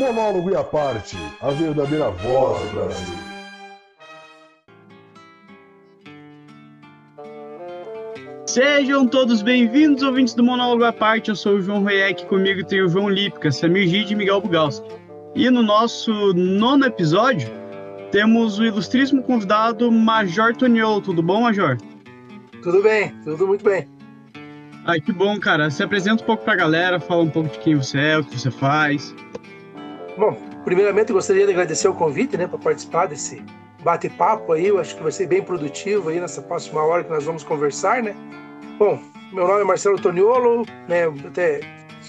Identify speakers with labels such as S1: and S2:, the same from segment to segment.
S1: Monólogo e a parte, a verdadeira voz do Brasil.
S2: Sejam todos bem-vindos, ouvintes do Monólogo à Parte. Eu sou o João Royek, comigo tem o João Lípica, Samir Gide e Miguel Bugalski. E no nosso nono episódio, temos o ilustríssimo convidado Major Toniolo. Tudo bom, Major?
S3: Tudo bem, tudo muito bem.
S2: Ai, que bom, cara. Se apresenta um pouco pra galera, fala um pouco de quem você é, o que você faz.
S3: Bom, primeiramente gostaria de agradecer o convite, né, para participar desse bate-papo aí. Eu acho que vai ser bem produtivo aí nessa próxima hora que nós vamos conversar, né? Bom, meu nome é Marcelo Toniolo, né? Até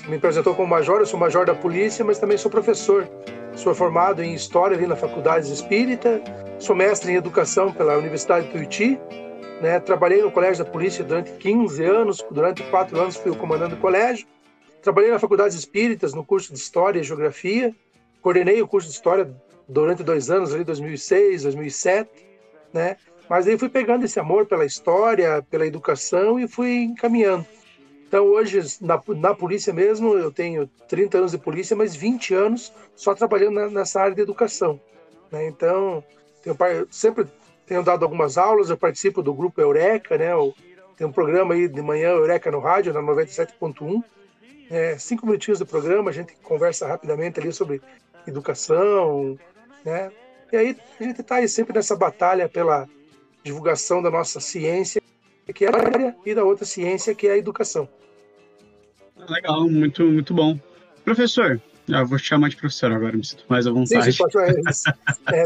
S3: me apresentou como major, eu sou major da polícia, mas também sou professor. Sou formado em História ali na Faculdade Espírita, sou mestre em Educação pela Universidade de Tuiuti, né? Trabalhei no Colégio da Polícia durante 15 anos, durante quatro anos fui o comandante do colégio. Trabalhei na Faculdade Espíritas, no curso de História e Geografia. Coordenei o curso de História durante dois anos, ali 2006, 2007, né? Mas aí fui pegando esse amor pela história, pela educação e fui encaminhando. Então hoje, na, na polícia mesmo, eu tenho 30 anos de polícia, mas 20 anos só trabalhando na, nessa área de educação. Né? Então, tenho, sempre tenho dado algumas aulas, eu participo do grupo Eureka, né? Eu, tem um programa aí de manhã, Eureka no rádio, na 97.1. É, cinco minutinhos do programa, a gente conversa rapidamente ali sobre educação, né? E aí a gente está aí sempre nessa batalha pela divulgação da nossa ciência, que é a área, e da outra ciência, que é a educação.
S2: Legal, muito, muito bom. Professor, eu vou te chamar de professor agora, me sinto mais à vontade. Sim, é,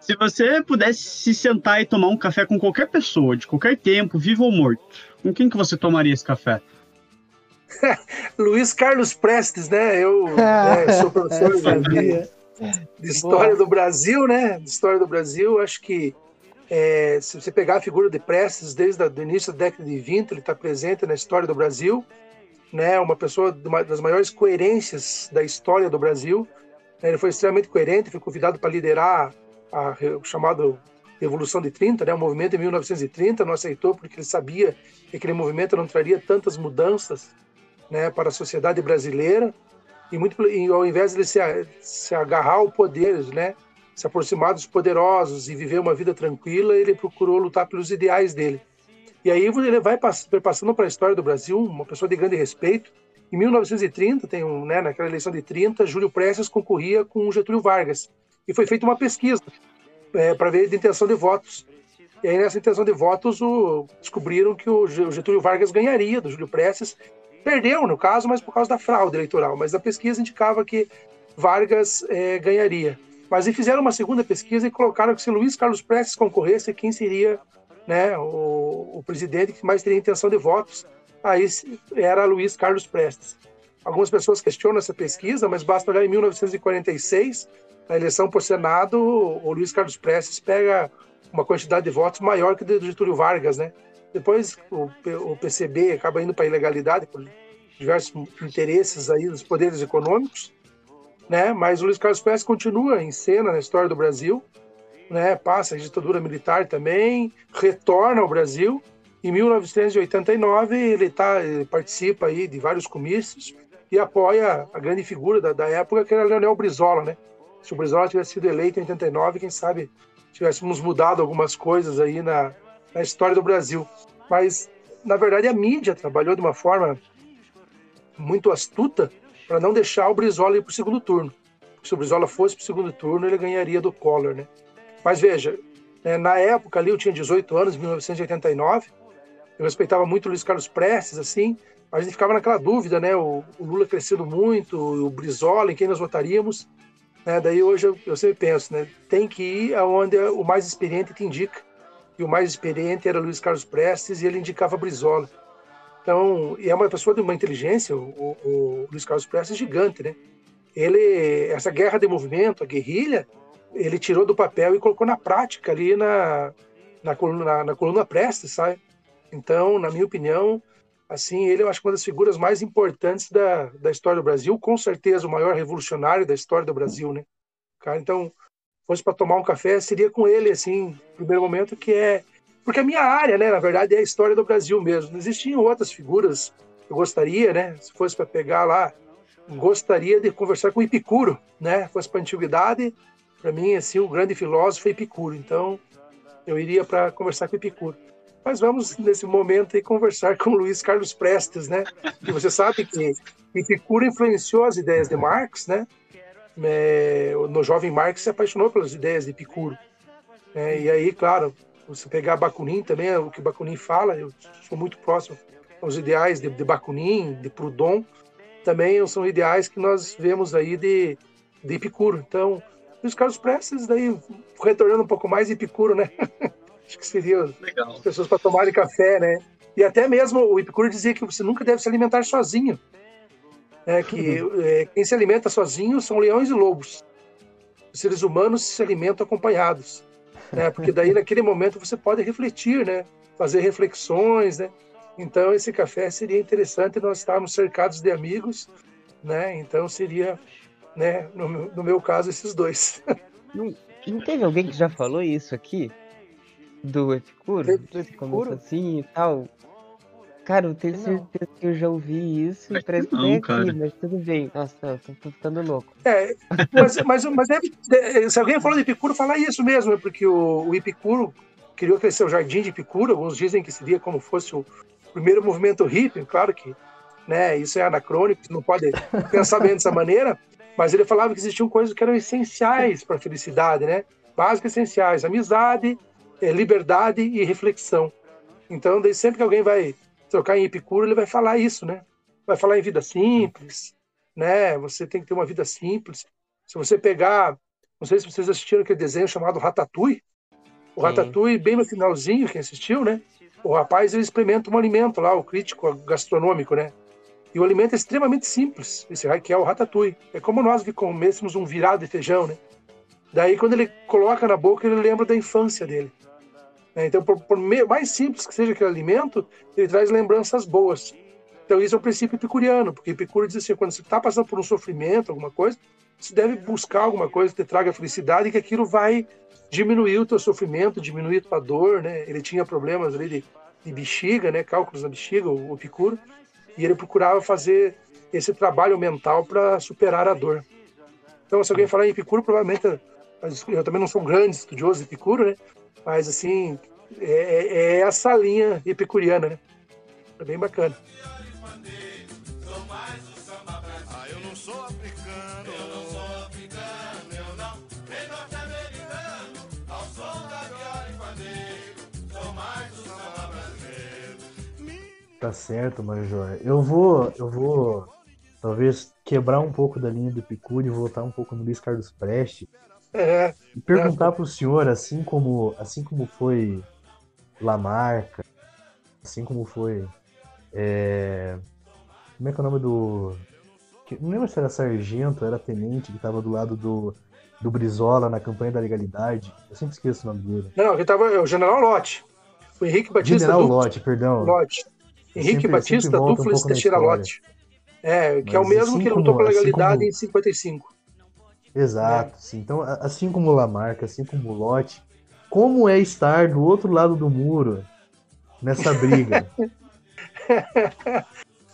S2: Se você pudesse se sentar e tomar um café com qualquer pessoa, de qualquer tempo, vivo ou morto, com quem que você tomaria esse café?
S3: Luiz Carlos Prestes, né? Eu né, sou professor de, de História Boa. do Brasil, né? De História do Brasil, acho que é, se você pegar a figura de Prestes desde o início da década de 20, ele está presente na história do Brasil, né? Uma pessoa uma das maiores coerências da história do Brasil. Ele foi extremamente coerente, foi convidado para liderar a, o chamado Revolução de 30, né, o movimento em 1930, não aceitou porque ele sabia que aquele movimento não traria tantas mudanças né, para a sociedade brasileira e muito e ao invés de ele se, se agarrar ao poder, né, se aproximar dos poderosos e viver uma vida tranquila, ele procurou lutar pelos ideais dele. E aí ele vai passando para a história do Brasil, uma pessoa de grande respeito. Em 1930, tem um, né, naquela eleição de 30, Júlio Prestes concorria com Getúlio Vargas. E foi feita uma pesquisa é, para ver a intenção de votos. E aí, nessa intenção de votos, o, descobriram que o Getúlio Vargas ganharia do Júlio Prestes Perdeu, no caso, mas por causa da fraude eleitoral. Mas a pesquisa indicava que Vargas é, ganharia. Mas e fizeram uma segunda pesquisa e colocaram que se Luiz Carlos Prestes concorresse, quem seria né, o, o presidente que mais teria intenção de votos? Aí era Luiz Carlos Prestes. Algumas pessoas questionam essa pesquisa, mas basta olhar em 1946, na eleição por Senado, o Luiz Carlos Prestes pega uma quantidade de votos maior que o de Getúlio Vargas, né? Depois o, o PCB acaba indo para a ilegalidade por diversos interesses aí dos poderes econômicos, né? Mas o Luiz Carlos Prestes continua em cena na história do Brasil, né? Passa a ditadura militar também, retorna ao Brasil. Em 1989 ele tá, ele participa aí de vários comícios e apoia a grande figura da, da época que era Leonel Brizola, né? Se o Brizola tivesse sido eleito em 89, quem sabe tivéssemos mudado algumas coisas aí na, na história do Brasil. Mas, na verdade, a mídia trabalhou de uma forma muito astuta para não deixar o Brizola ir para o segundo turno. Se o Brizola fosse para o segundo turno, ele ganharia do Collor, né? Mas veja, né, na época ali eu tinha 18 anos, 1989, eu respeitava muito o Luiz Carlos Prestes, assim, a gente ficava naquela dúvida, né? O, o Lula crescendo muito, o Brizola, em quem nós votaríamos. Né? Daí hoje eu, eu sempre penso, né? Tem que ir aonde o mais experiente te indica e o mais experiente era Luiz Carlos Prestes e ele indicava Brizola. Então, é uma pessoa de uma inteligência, o, o, Luiz Carlos Prestes gigante, né? Ele, essa guerra de movimento, a guerrilha, ele tirou do papel e colocou na prática ali na, na, coluna, na, na coluna Prestes, sabe? Então, na minha opinião, assim, ele eu acho que uma das figuras mais importantes da, da história do Brasil, com certeza o maior revolucionário da história do Brasil, né? Cara, então, fosse para tomar um café, seria com ele, assim, no primeiro momento, que é. Porque a minha área, né, na verdade, é a história do Brasil mesmo. Não existiam outras figuras que eu gostaria, né? Se fosse para pegar lá gostaria de conversar com Epicuro, né? Fosse para antiguidade, para mim, assim, o grande filósofo é Epicuro. Então, eu iria para conversar com Epicuro. Mas vamos, nesse momento, aí, conversar com Luiz Carlos Prestes, né? E você sabe que Epicuro influenciou as ideias de Marx, né? É, no jovem Marx se apaixonou pelas ideias de Epicuro. É, e aí, claro, você pegar Bakunin também, é o que Bakunin fala, eu sou muito próximo aos ideais de, de Bakunin, de Proudhon, também são ideais que nós vemos aí de, de Epicuro. Então, os Carlos Prestes, daí, retornando um pouco mais, Epicuro, né? Acho que seria Legal. as pessoas para tomarem café, né? E até mesmo o Epicuro dizia que você nunca deve se alimentar sozinho. É, que é, quem se alimenta sozinho são leões e lobos. Os seres humanos se alimentam acompanhados. Né? Porque daí, naquele momento, você pode refletir, né? Fazer reflexões, né? Então, esse café seria interessante nós estarmos cercados de amigos, né? Então, seria, né, no, no meu caso, esses dois.
S4: Não, não teve alguém que já falou isso aqui? Do Epicuro?
S3: Do Epicuro?
S4: assim e tal? Cara, eu tenho certeza que eu já ouvi isso e parece que não, aqui, mas tudo bem. Nossa, eu tô, ficando louco.
S3: É, mas, mas, mas deve, se alguém falou de Epicuro, fala isso mesmo, porque o, o Epicuro criou crescer o Jardim de Epicuro, alguns dizem que seria como fosse o primeiro movimento hippie, claro que né, isso é anacrônico, você não pode pensar bem dessa maneira, mas ele falava que existiam coisas que eram essenciais para a felicidade, né? Básicas essenciais, amizade, é, liberdade e reflexão. Então, daí sempre que alguém vai trocar em Epicuro, ele vai falar isso, né? Vai falar em vida simples, né? Você tem que ter uma vida simples. Se você pegar, não sei se vocês assistiram aquele desenho chamado Ratatouille, o Sim. Ratatouille, bem no finalzinho, quem assistiu, né? O rapaz ele experimenta um alimento lá, o crítico gastronômico, né? E o alimento é extremamente simples, esse que é o ratatouille. É como nós que comêssemos um virado de feijão, né? Daí, quando ele coloca na boca, ele lembra da infância dele. É, então, por, por mais simples que seja aquele alimento, ele traz lembranças boas. Então, isso é um princípio epicuriano, porque Epicuro diz assim: quando você está passando por um sofrimento, alguma coisa, você deve buscar alguma coisa que te traga felicidade e que aquilo vai diminuir o teu sofrimento, diminuir a tua dor, né? Ele tinha problemas ali de, de bexiga, né? Cálculos na bexiga, o, o Epicuro, e ele procurava fazer esse trabalho mental para superar a dor. Então, se alguém falar em Epicuro, provavelmente eu também não sou um grande estudioso de Epicuro, né? Mas, assim, é, é, é essa linha epicuriana, né? É bem bacana.
S5: Tá certo, Major. Eu vou, eu vou talvez quebrar um pouco da linha do Epicuro e voltar um pouco no Luiz Carlos Preste
S3: é,
S5: perguntar é. para o senhor, assim como, assim como foi Lamarca, assim como foi. É... Como é que é o nome do. Não lembro se era sargento, era tenente que estava do lado do, do Brizola na campanha da legalidade. Eu sempre esqueço o nome dele.
S3: Não, que tava é o General Lotte. O Henrique Batista.
S5: General Lotte, perdão.
S3: Lotte. Henrique sempre, Batista Dufles um Teixeira Lotte. É, que Mas é o mesmo assim que lutou pela legalidade assim como... em 55.
S5: Exato, é. sim. Então, assim como o Lamarca, assim como o Lotte, como é estar do outro lado do muro nessa briga?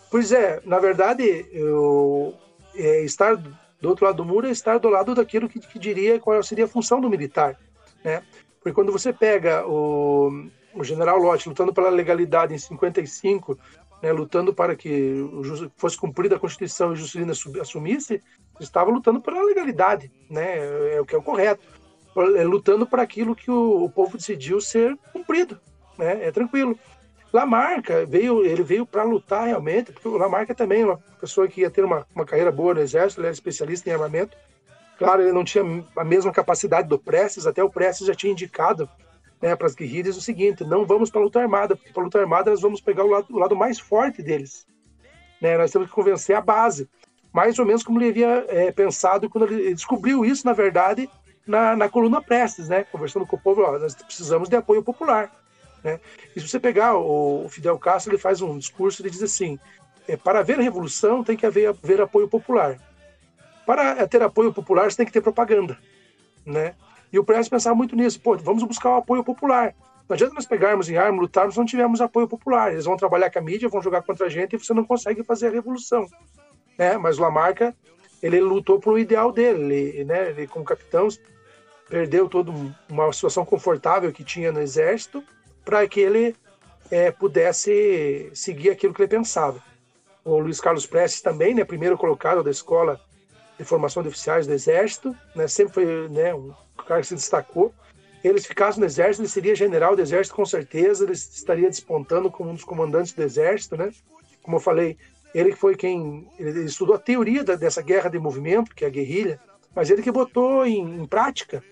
S3: pois é, na verdade, eu, é, estar do outro lado do muro é estar do lado daquilo que, que diria qual seria a função do militar, né? Porque quando você pega o, o general Lott lutando pela legalidade em 55 né, lutando para que fosse cumprida a Constituição e Juscelino assumisse, estava lutando pela legalidade, né, é o que é o correto, é, lutando para aquilo que o, povo decidiu ser cumprido, né, é tranquilo. Lamarca veio, ele veio para lutar realmente, porque o Lamarca também é uma pessoa que ia ter uma, uma carreira boa no exército, ele era especialista em armamento. Claro, ele não tinha a mesma capacidade do Prestes, até o Prestes já tinha indicado né, para as guerrilhas o seguinte: não vamos para a luta armada, porque para a luta armada nós vamos pegar o lado, o lado mais forte deles. Né, nós temos que convencer a base. Mais ou menos como ele havia é, pensado quando ele descobriu isso, na verdade, na, na coluna Prestes, né, conversando com o povo: ó, nós precisamos de apoio popular. Né? E se você pegar o, o Fidel Castro, ele faz um discurso, ele diz assim: é, para haver revolução tem que haver, haver apoio popular. Para ter apoio popular, você tem que ter propaganda. Né? E o Prestes pensava muito nisso. Pô, vamos buscar o apoio popular. Não adianta nós pegarmos em arma, lutarmos se não tivermos apoio popular. Eles vão trabalhar com a mídia, vão jogar contra a gente e você não consegue fazer a revolução. Né? Mas o Lamarca, ele lutou um ideal dele, ele, né? Ele como capitão perdeu toda uma situação confortável que tinha no exército para que ele é, pudesse seguir aquilo que ele pensava. O Luiz Carlos Prestes também, né? Primeiro colocado da escola de formação de oficiais do exército, né? Sempre foi, né? Um cara que se destacou eles ficassem no exército, ele seria general do exército com certeza, ele estaria despontando como um dos comandantes do exército, né? Como eu falei, ele foi quem ele estudou a teoria da, dessa guerra de movimento, que é a guerrilha, mas ele que botou em, em prática,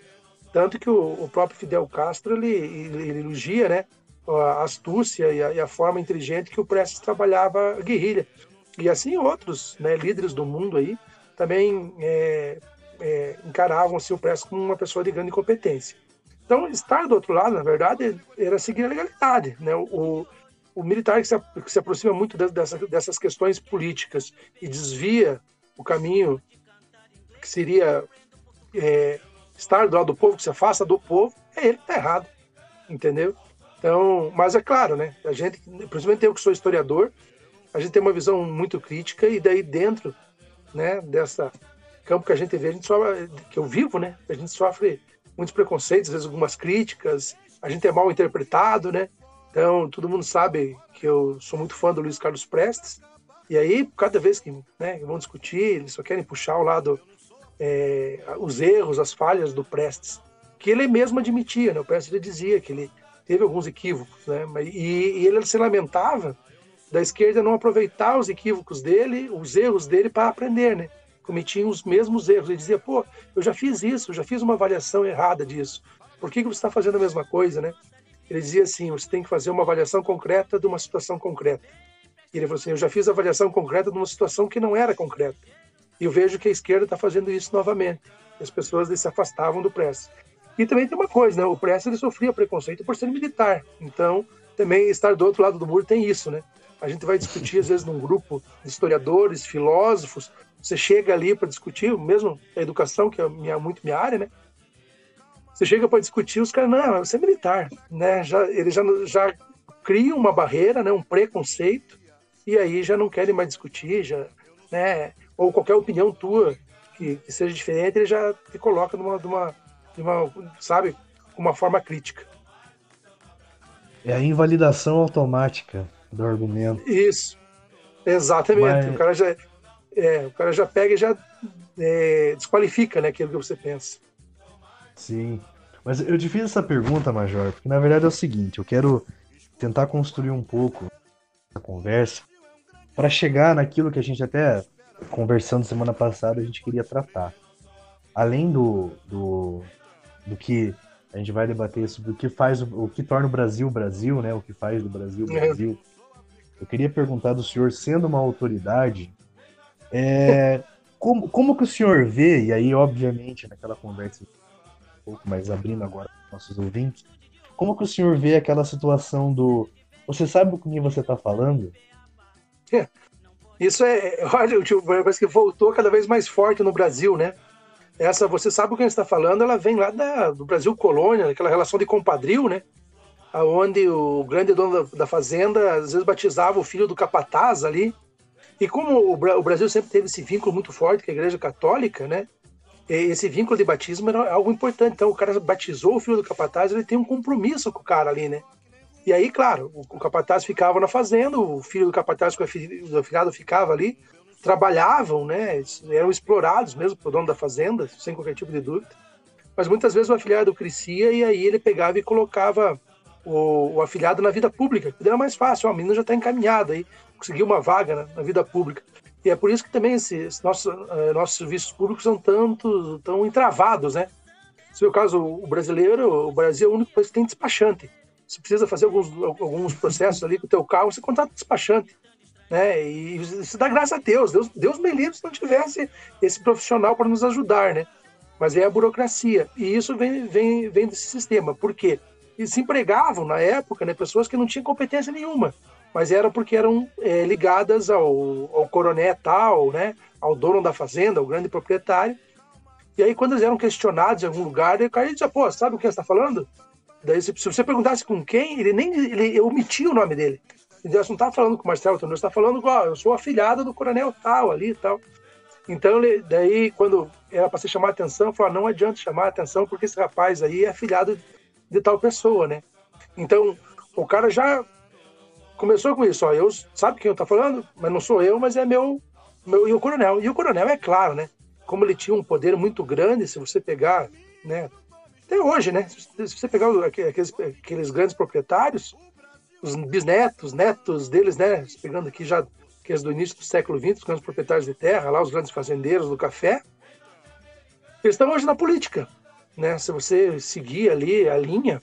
S3: tanto que o, o, próprio Fidel Castro ele, ele, ele elogia, né? A astúcia e a, e a, forma inteligente que o Prestes trabalhava a guerrilha. E assim outros né, líderes do mundo aí também é, é, encaravam o Prestes como uma pessoa de grande competência. Então, estar do outro lado, na verdade, era seguir a legalidade. Né? O, o militar que se, que se aproxima muito dessa, dessas questões políticas e desvia o caminho que seria é, estar do lado do povo, que se afasta do povo, é ele que está errado, entendeu? Então, mas é claro, né? A gente, principalmente eu que sou historiador, a gente tem uma visão muito crítica e daí dentro, né, dessa campo que a gente vê, a gente sofre, que eu vivo, né? A gente sofre muitos preconceitos, às vezes algumas críticas, a gente é mal interpretado, né? Então, todo mundo sabe que eu sou muito fã do Luiz Carlos Prestes, e aí, cada vez que né, vão discutir, eles só querem puxar o lado, é, os erros, as falhas do Prestes, que ele mesmo admitia, né? O Prestes dizia que ele teve alguns equívocos, né? E, e ele se lamentava da esquerda não aproveitar os equívocos dele, os erros dele para aprender, né? cometiam os mesmos erros. Ele dizia, pô, eu já fiz isso, eu já fiz uma avaliação errada disso. Por que, que você está fazendo a mesma coisa, né? Ele dizia assim, você tem que fazer uma avaliação concreta de uma situação concreta. E ele falou assim, eu já fiz a avaliação concreta de uma situação que não era concreta. E eu vejo que a esquerda está fazendo isso novamente. As pessoas se afastavam do Prestes. E também tem uma coisa, né? O Prestes ele sofria preconceito por ser militar. Então, também estar do outro lado do muro tem isso, né? A gente vai discutir, às vezes, num grupo de historiadores, filósofos, você chega ali para discutir, mesmo a educação, que é minha, muito minha área, né? Você chega para discutir, os caras, não, você é militar, né? Já, eles já, já criam uma barreira, né? um preconceito, e aí já não querem mais discutir, já, né? Ou qualquer opinião tua que, que seja diferente, ele já te coloca numa, numa, numa, sabe, uma forma crítica.
S5: É a invalidação automática do argumento.
S3: Isso. Exatamente. Mas... O cara já é, o cara já pega e já é, desqualifica né, aquilo que você pensa.
S5: Sim. Mas eu te fiz essa pergunta, Major, porque na verdade é o seguinte, eu quero tentar construir um pouco a conversa para chegar naquilo que a gente até conversando semana passada a gente queria tratar. Além do, do, do que a gente vai debater sobre o que faz o que torna o Brasil Brasil, né? O que faz do Brasil é. Brasil. Eu queria perguntar do senhor, sendo uma autoridade, é, como, como que o senhor vê, e aí, obviamente, naquela conversa pouco mais abrindo agora para nossos ouvintes, como que o senhor vê aquela situação do você sabe com quem você está falando?
S3: Isso é, olha, tipo, parece que voltou cada vez mais forte no Brasil, né? Essa, você sabe com quem está falando, ela vem lá da, do Brasil colônia, aquela relação de compadril, né? Onde o grande dono da, da fazenda às vezes batizava o filho do capataz ali, e como o Brasil sempre teve esse vínculo muito forte com a Igreja Católica, né? Esse vínculo de batismo era algo importante. Então, o cara batizou o filho do capataz, ele tem um compromisso com o cara ali, né? E aí, claro, o capataz ficava na fazenda, o filho do capataz com o afilhado ficava ali, trabalhavam, né? Eram explorados mesmo pelo dono da fazenda, sem qualquer tipo de dúvida. Mas muitas vezes o afilhado crescia e aí ele pegava e colocava o, o afilhado na vida pública, que era mais fácil, a menina já está encaminhada aí, conseguir uma vaga na, vida pública. E é por isso que também esses nossos, uh, nossos serviços públicos são tanto tão entravados, né? Se o caso o brasileiro, o Brasil é o único país que tem despachante. Você precisa fazer alguns, alguns processos ali com o teu carro, você contrata despachante. Né? E isso dá graças a Deus. Deus, Deus me livre se não tivesse esse profissional para nos ajudar, né? Mas é a burocracia. E isso vem, vem, vem desse sistema. Por quê? E se empregavam na época né, pessoas que não tinham competência nenhuma mas era porque eram é, ligadas ao, ao tal, né, ao dono da fazenda, ao grande proprietário. E aí, quando eles eram questionados em algum lugar, o cara dizia, pô, sabe o que você está falando? Daí, se, você perguntasse com quem, ele nem ele omitia o nome dele. Deus não está falando com o Marcelo Tonoso, está falando ó, eu sou afilhado do coronel tal ali e tal. Então, ele, daí, quando era para se chamar a atenção, falou: não adianta chamar a atenção porque esse rapaz aí é afilhado de tal pessoa, né? Então, o cara já começou com isso, ó, eu sabe quem eu tô falando, mas não sou eu, mas é meu, meu e o coronel. E o coronel é claro, né? Como ele tinha um poder muito grande, se você pegar, né? Até hoje, né? Se você pegar aqueles, aqueles grandes proprietários, os bisnetos, netos deles, né? Pegando aqui já aqueles do início do século XX, os grandes proprietários de terra, lá os grandes fazendeiros do café, eles estão hoje na política, né? Se você seguir ali a linha,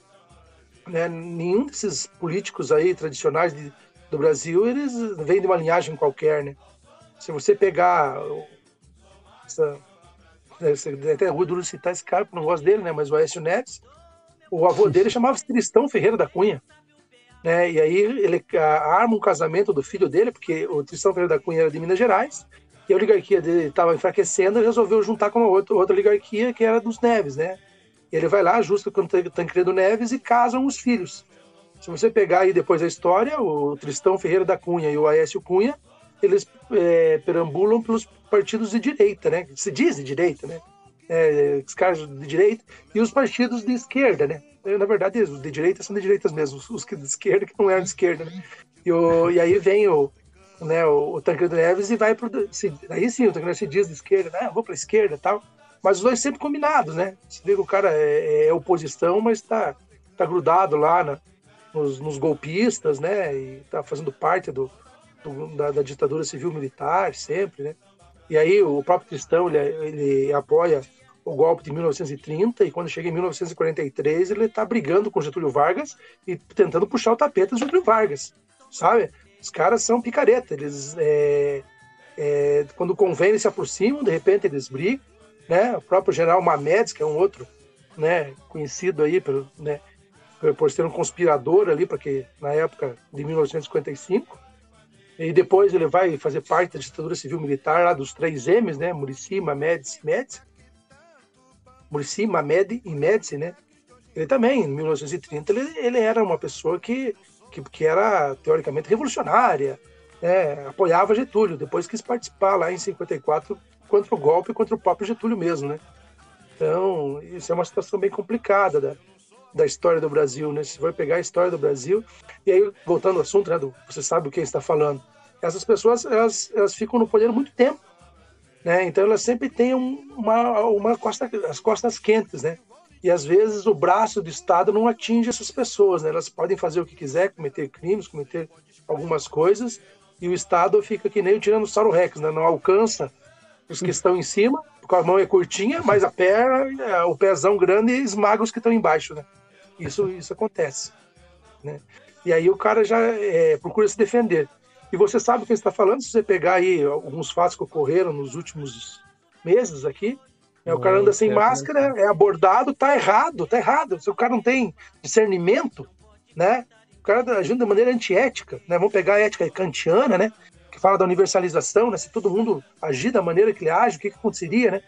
S3: né, nenhum desses políticos aí tradicionais de, do Brasil, eles vêm de uma linhagem qualquer, né? Se você pegar essa, até é duro citar esse cara, porque não gosto dele, né? Mas o Aécio Neves, o avô dele chamava-se Tristão Ferreira da Cunha. Né? E aí ele arma um casamento do filho dele, porque o Tristão Ferreira da Cunha era de Minas Gerais, e a oligarquia dele estava enfraquecendo e resolveu juntar com uma outra, outra oligarquia que era dos Neves, né? Ele vai lá, ajusta com o Tancredo Neves e casam os filhos. Se você pegar aí depois a história, o Tristão Ferreira da Cunha e o Aécio Cunha, eles é, perambulam pelos partidos de direita, né? Se diz de direita, né? É, os caras de direita e os partidos de esquerda, né? Na verdade, os de direita são de direitas mesmo, os que de esquerda que não eram de esquerda, né? E, o, e aí vem o, né, o, o Tancredo Neves e vai pro. Se, aí sim, o Tancredo Neves se diz de esquerda, né? Vou para esquerda tal. Mas os dois sempre combinados, né? Você vê que o cara é, é oposição, mas está tá grudado lá na, nos, nos, golpistas, né? E tá fazendo parte do, do da, da, ditadura civil-militar sempre, né? E aí o próprio Cristão, ele, ele apoia o golpe de 1930 e quando chega em 1943 ele está brigando com Getúlio Vargas e tentando puxar o tapete do Getúlio Vargas, sabe? Os caras são picareta, eles é, é, quando convém eles se aproximam, de repente eles brigam, né? O próprio general Mamedes, que é um outro, né, conhecido aí pelo, né, por ser um conspirador ali, porque na época de 1955, e depois ele vai fazer parte da ditadura civil militar lá dos três M's, né, Murici, Mamedes, Médici, Murici, Mamed e Médici, né? Ele também, em 1930, ele, ele era uma pessoa que, que, que era teoricamente revolucionária, né, apoiava Getúlio, depois quis participar lá em 54 contra o golpe contra o próprio Getúlio mesmo, né? Então, isso é uma situação bem complicada da, da história do Brasil, né? Se for pegar a história do Brasil, e aí, voltando ao assunto, né, do, você sabe o que está falando, essas pessoas, elas, elas ficam no poder muito tempo, né? Então, elas sempre têm uma, uma costa, as costas quentes, né? E às vezes o braço do Estado não atinge essas pessoas, né? Elas podem fazer o que quiser, cometer crimes, cometer algumas coisas, e o Estado fica que nem o Tiranossauro Rex, né? Não alcança os que estão em cima, porque a mão é curtinha, mas a perna, é, o pezão grande esmaga os que estão embaixo, né? Isso, isso acontece, né? E aí o cara já é, procura se defender. E você sabe o que está falando, se você pegar aí alguns fatos que ocorreram nos últimos meses aqui, né? o cara anda sem é, máscara, é abordado, tá errado, tá errado. Se o cara não tem discernimento, né? O cara agindo de maneira antiética, né? Vamos pegar a ética kantiana, né? Que fala da universalização, né? Se todo mundo agir da maneira que ele age, o que, que aconteceria, né?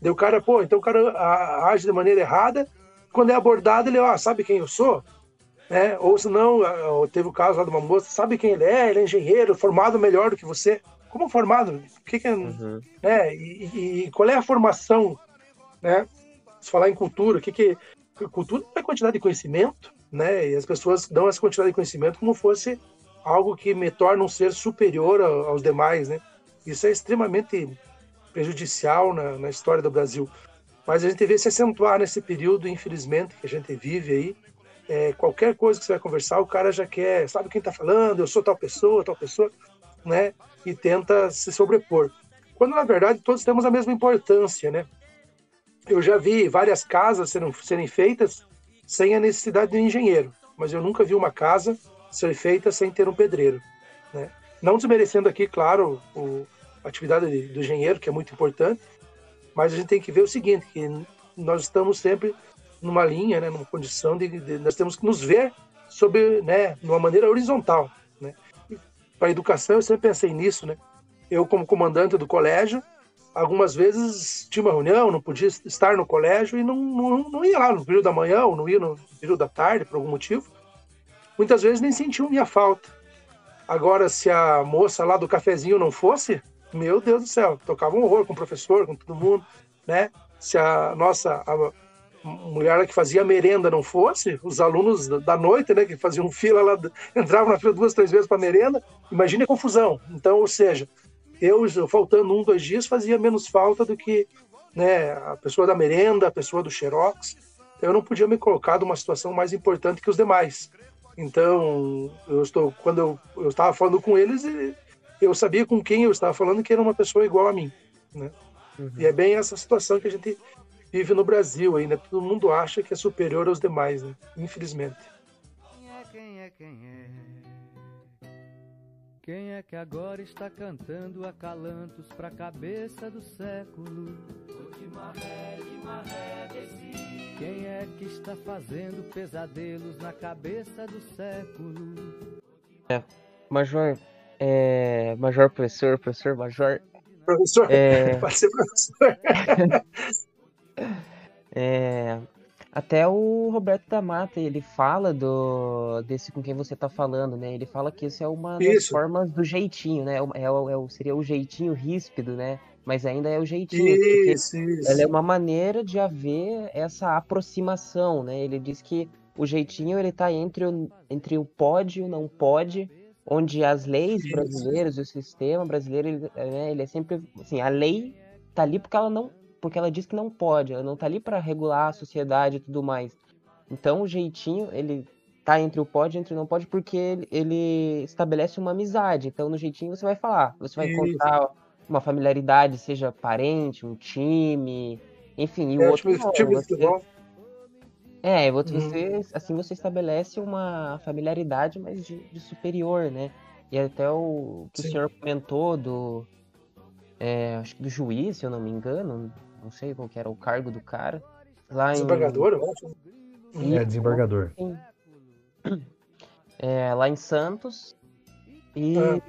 S3: Daí o cara, pô, então o cara age de maneira errada, quando é abordado, ele, ó, sabe quem eu sou? Né? Ou se não, teve o caso lá de uma moça, sabe quem ele é? Ele é engenheiro, formado melhor do que você. Como formado? O que, que é, uhum. né? E, e, qual é a formação, né? Se falar em cultura, o que que cultura é quantidade de conhecimento, né? E as pessoas dão essa quantidade de conhecimento como fosse algo que me torna um ser superior aos demais, né? Isso é extremamente prejudicial na, na história do Brasil. Mas a gente vê se acentuar nesse período, infelizmente, que a gente vive aí. É, qualquer coisa que você vai conversar, o cara já quer, sabe quem está falando, eu sou tal pessoa, tal pessoa, né? E tenta se sobrepor. Quando, na verdade, todos temos a mesma importância, né? Eu já vi várias casas serem, serem feitas sem a necessidade de um engenheiro, mas eu nunca vi uma casa ser feita sem ter um pedreiro. Né? Não desmerecendo aqui, claro, a atividade do engenheiro, que é muito importante, mas a gente tem que ver o seguinte, que nós estamos sempre numa linha, né, numa condição de, de nós temos que nos ver sobre, né, de uma maneira horizontal, né? Para a educação eu sempre pensei nisso, né? Eu como comandante do colégio, algumas vezes tinha uma reunião, não podia estar no colégio e não, não, não ia lá no período da manhã ou não ia no período da tarde por algum motivo muitas vezes nem sentiam minha falta. Agora, se a moça lá do cafezinho não fosse, meu Deus do céu, tocava um horror com o professor, com todo mundo, né? Se a nossa a mulher que fazia merenda não fosse, os alunos da noite, né, que faziam fila lá, entravam na fila duas, três vezes para merenda, imagine a confusão. Então, ou seja, eu, faltando um, dois dias, fazia menos falta do que né, a pessoa da merenda, a pessoa do xerox. Eu não podia me colocar numa situação mais importante que os demais. Então, eu estou quando eu, eu estava falando com eles, eu sabia com quem eu estava falando que era uma pessoa igual a mim, né? Uhum. E é bem essa situação que a gente vive no Brasil ainda. Todo mundo acha que é superior aos demais, né? Infelizmente. Quem é, quem é, quem é?
S6: Quem é que agora está cantando acalantos pra cabeça do século? de maré, de maré, desci. Quem é que está fazendo pesadelos na cabeça do século?
S4: É, Major, é, Major professor, professor Major.
S3: Professor, é... pode ser professor.
S4: é, até o Roberto da Mata, ele fala do desse com quem você está falando, né? Ele fala que isso é uma isso. das formas do jeitinho, né? É, é, é, seria o jeitinho ríspido, né? mas ainda é o jeitinho.
S3: Isso, isso.
S4: Ela é uma maneira de haver essa aproximação, né? Ele diz que o jeitinho ele tá entre o, entre o pode e o não pode, onde as leis brasileiras, o sistema brasileiro, ele, né, ele é sempre assim, a lei tá ali porque ela não, porque ela diz que não pode, ela não tá ali para regular a sociedade e tudo mais. Então o jeitinho, ele tá entre o pode e entre o não pode porque ele, ele estabelece uma amizade. Então no jeitinho você vai falar, você vai encontrar uma familiaridade, seja parente, um time, enfim, e o é, outro tipo, não, tipo você... É, outro você, assim você estabelece uma familiaridade, mas de, de superior, né? E até o que Sim. o senhor comentou do, é, acho que do juiz, se eu não me engano, não sei qual que era o cargo do cara. Lá
S3: desembargador, em... eu
S5: acho. É, desembargador.
S4: É, lá em Santos. E ah.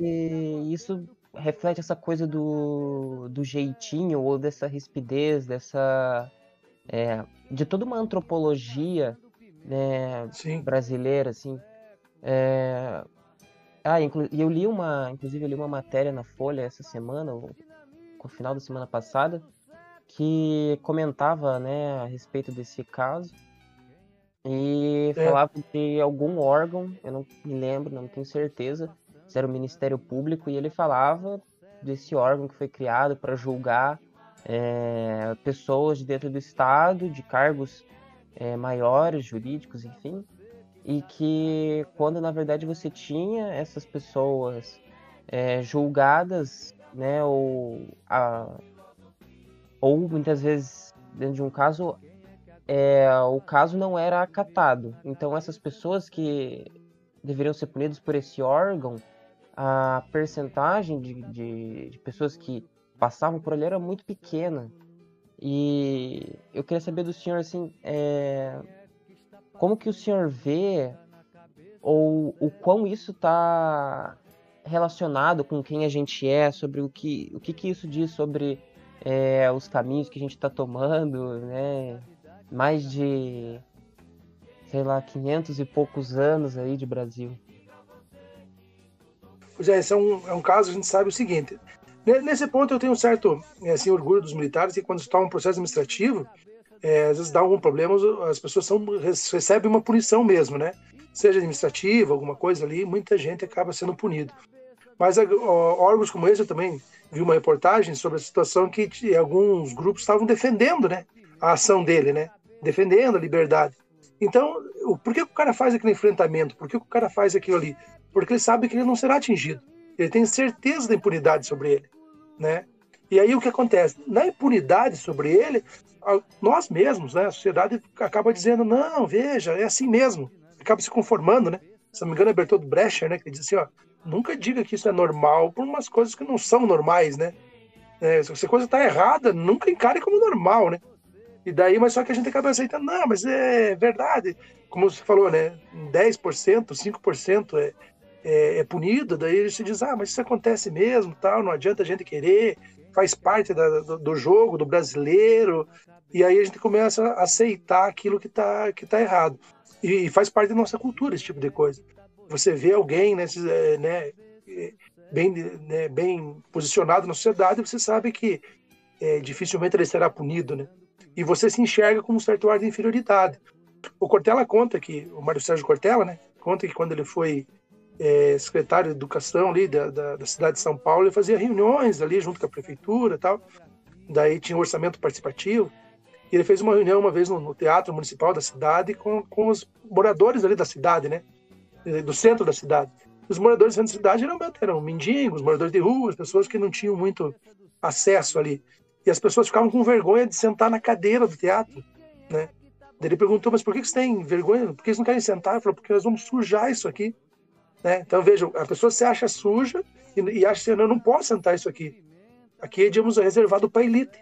S4: isso reflete essa coisa do, do jeitinho ou dessa rispidez, dessa. É, de toda uma antropologia né, brasileira, assim. É... Ah, inclu... eu li uma, inclusive eu li uma matéria na Folha essa semana, ou no final da semana passada, que comentava, né, a respeito desse caso e é. falava de algum órgão, eu não me lembro, não tenho certeza, era o Ministério Público, e ele falava desse órgão que foi criado para julgar é, pessoas de dentro do Estado, de cargos é, maiores, jurídicos, enfim, e que quando na verdade você tinha essas pessoas é, julgadas, né, ou, a, ou muitas vezes dentro de um caso é, o caso não era acatado. Então essas pessoas que deveriam ser punidas por esse órgão a percentagem de, de, de, pessoas que passavam por ali era muito pequena. E eu queria saber do senhor, assim, é, como que o senhor vê ou o quão isso está relacionado com quem a gente é, sobre o que, o que, que isso diz sobre é, os caminhos que a gente está tomando, né? Mais de, sei lá, 500 e poucos anos aí de Brasil.
S3: Pois é, esse é um, é um caso, a gente sabe o seguinte. Nesse ponto eu tenho um certo é, assim, orgulho dos militares que quando está um processo administrativo, é, às vezes dá algum problema, as pessoas são, recebem uma punição mesmo, né? Seja administrativa, alguma coisa ali, muita gente acaba sendo punido. Mas ó, órgãos como esse, eu também vi uma reportagem sobre a situação que alguns grupos estavam defendendo, né? A ação dele, né? Defendendo a liberdade. Então, por que o cara faz aquele enfrentamento? Por que o cara faz aquilo ali? porque ele sabe que ele não será atingido. Ele tem certeza da impunidade sobre ele, né? E aí o que acontece? Na impunidade sobre ele, nós mesmos, né, a sociedade acaba dizendo, não, veja, é assim mesmo. Acaba se conformando, né? Se não me engano é Bertolt Brecher, né, que diz assim, ó, nunca diga que isso é normal por umas coisas que não são normais, né? É, se a coisa está errada, nunca encare como normal, né? E daí, mas só que a gente acaba aceitando, não, mas é verdade. Como você falou, né? 10%, 5% é, é, é punido, daí se diz, ah, mas isso acontece mesmo, tal, não adianta a gente querer, faz parte da, do, do, jogo, do brasileiro, e aí a gente começa a aceitar aquilo que está que tá errado. E, e, faz parte da nossa cultura esse tipo de coisa. Você vê alguém né, né, bem, né, bem posicionado na sociedade, você sabe que é, dificilmente ele será punido, né? E você se enxerga com um certo ar de inferioridade. O Cortella conta que, o Mário Sérgio Cortella, né? Conta que quando ele foi é, secretário de Educação ali da, da, da, cidade de São Paulo, ele fazia reuniões ali junto com a prefeitura e tal. Daí tinha um orçamento participativo. E ele fez uma reunião uma vez no, no Teatro Municipal da cidade com, com os moradores ali da cidade, né? Do centro da cidade. Os moradores do centro da cidade geralmente eram mendigos, moradores de rua, pessoas que não tinham muito acesso ali. E as pessoas ficavam com vergonha de sentar na cadeira do teatro, né? Ele perguntou, mas por que vocês têm vergonha? Por que vocês não querem sentar? Ele falou, porque nós vamos sujar isso aqui. Né? Então, vejam, a pessoa se acha suja e, e acha que assim, eu não posso sentar isso aqui. Aqui, digamos, é reservado para elite.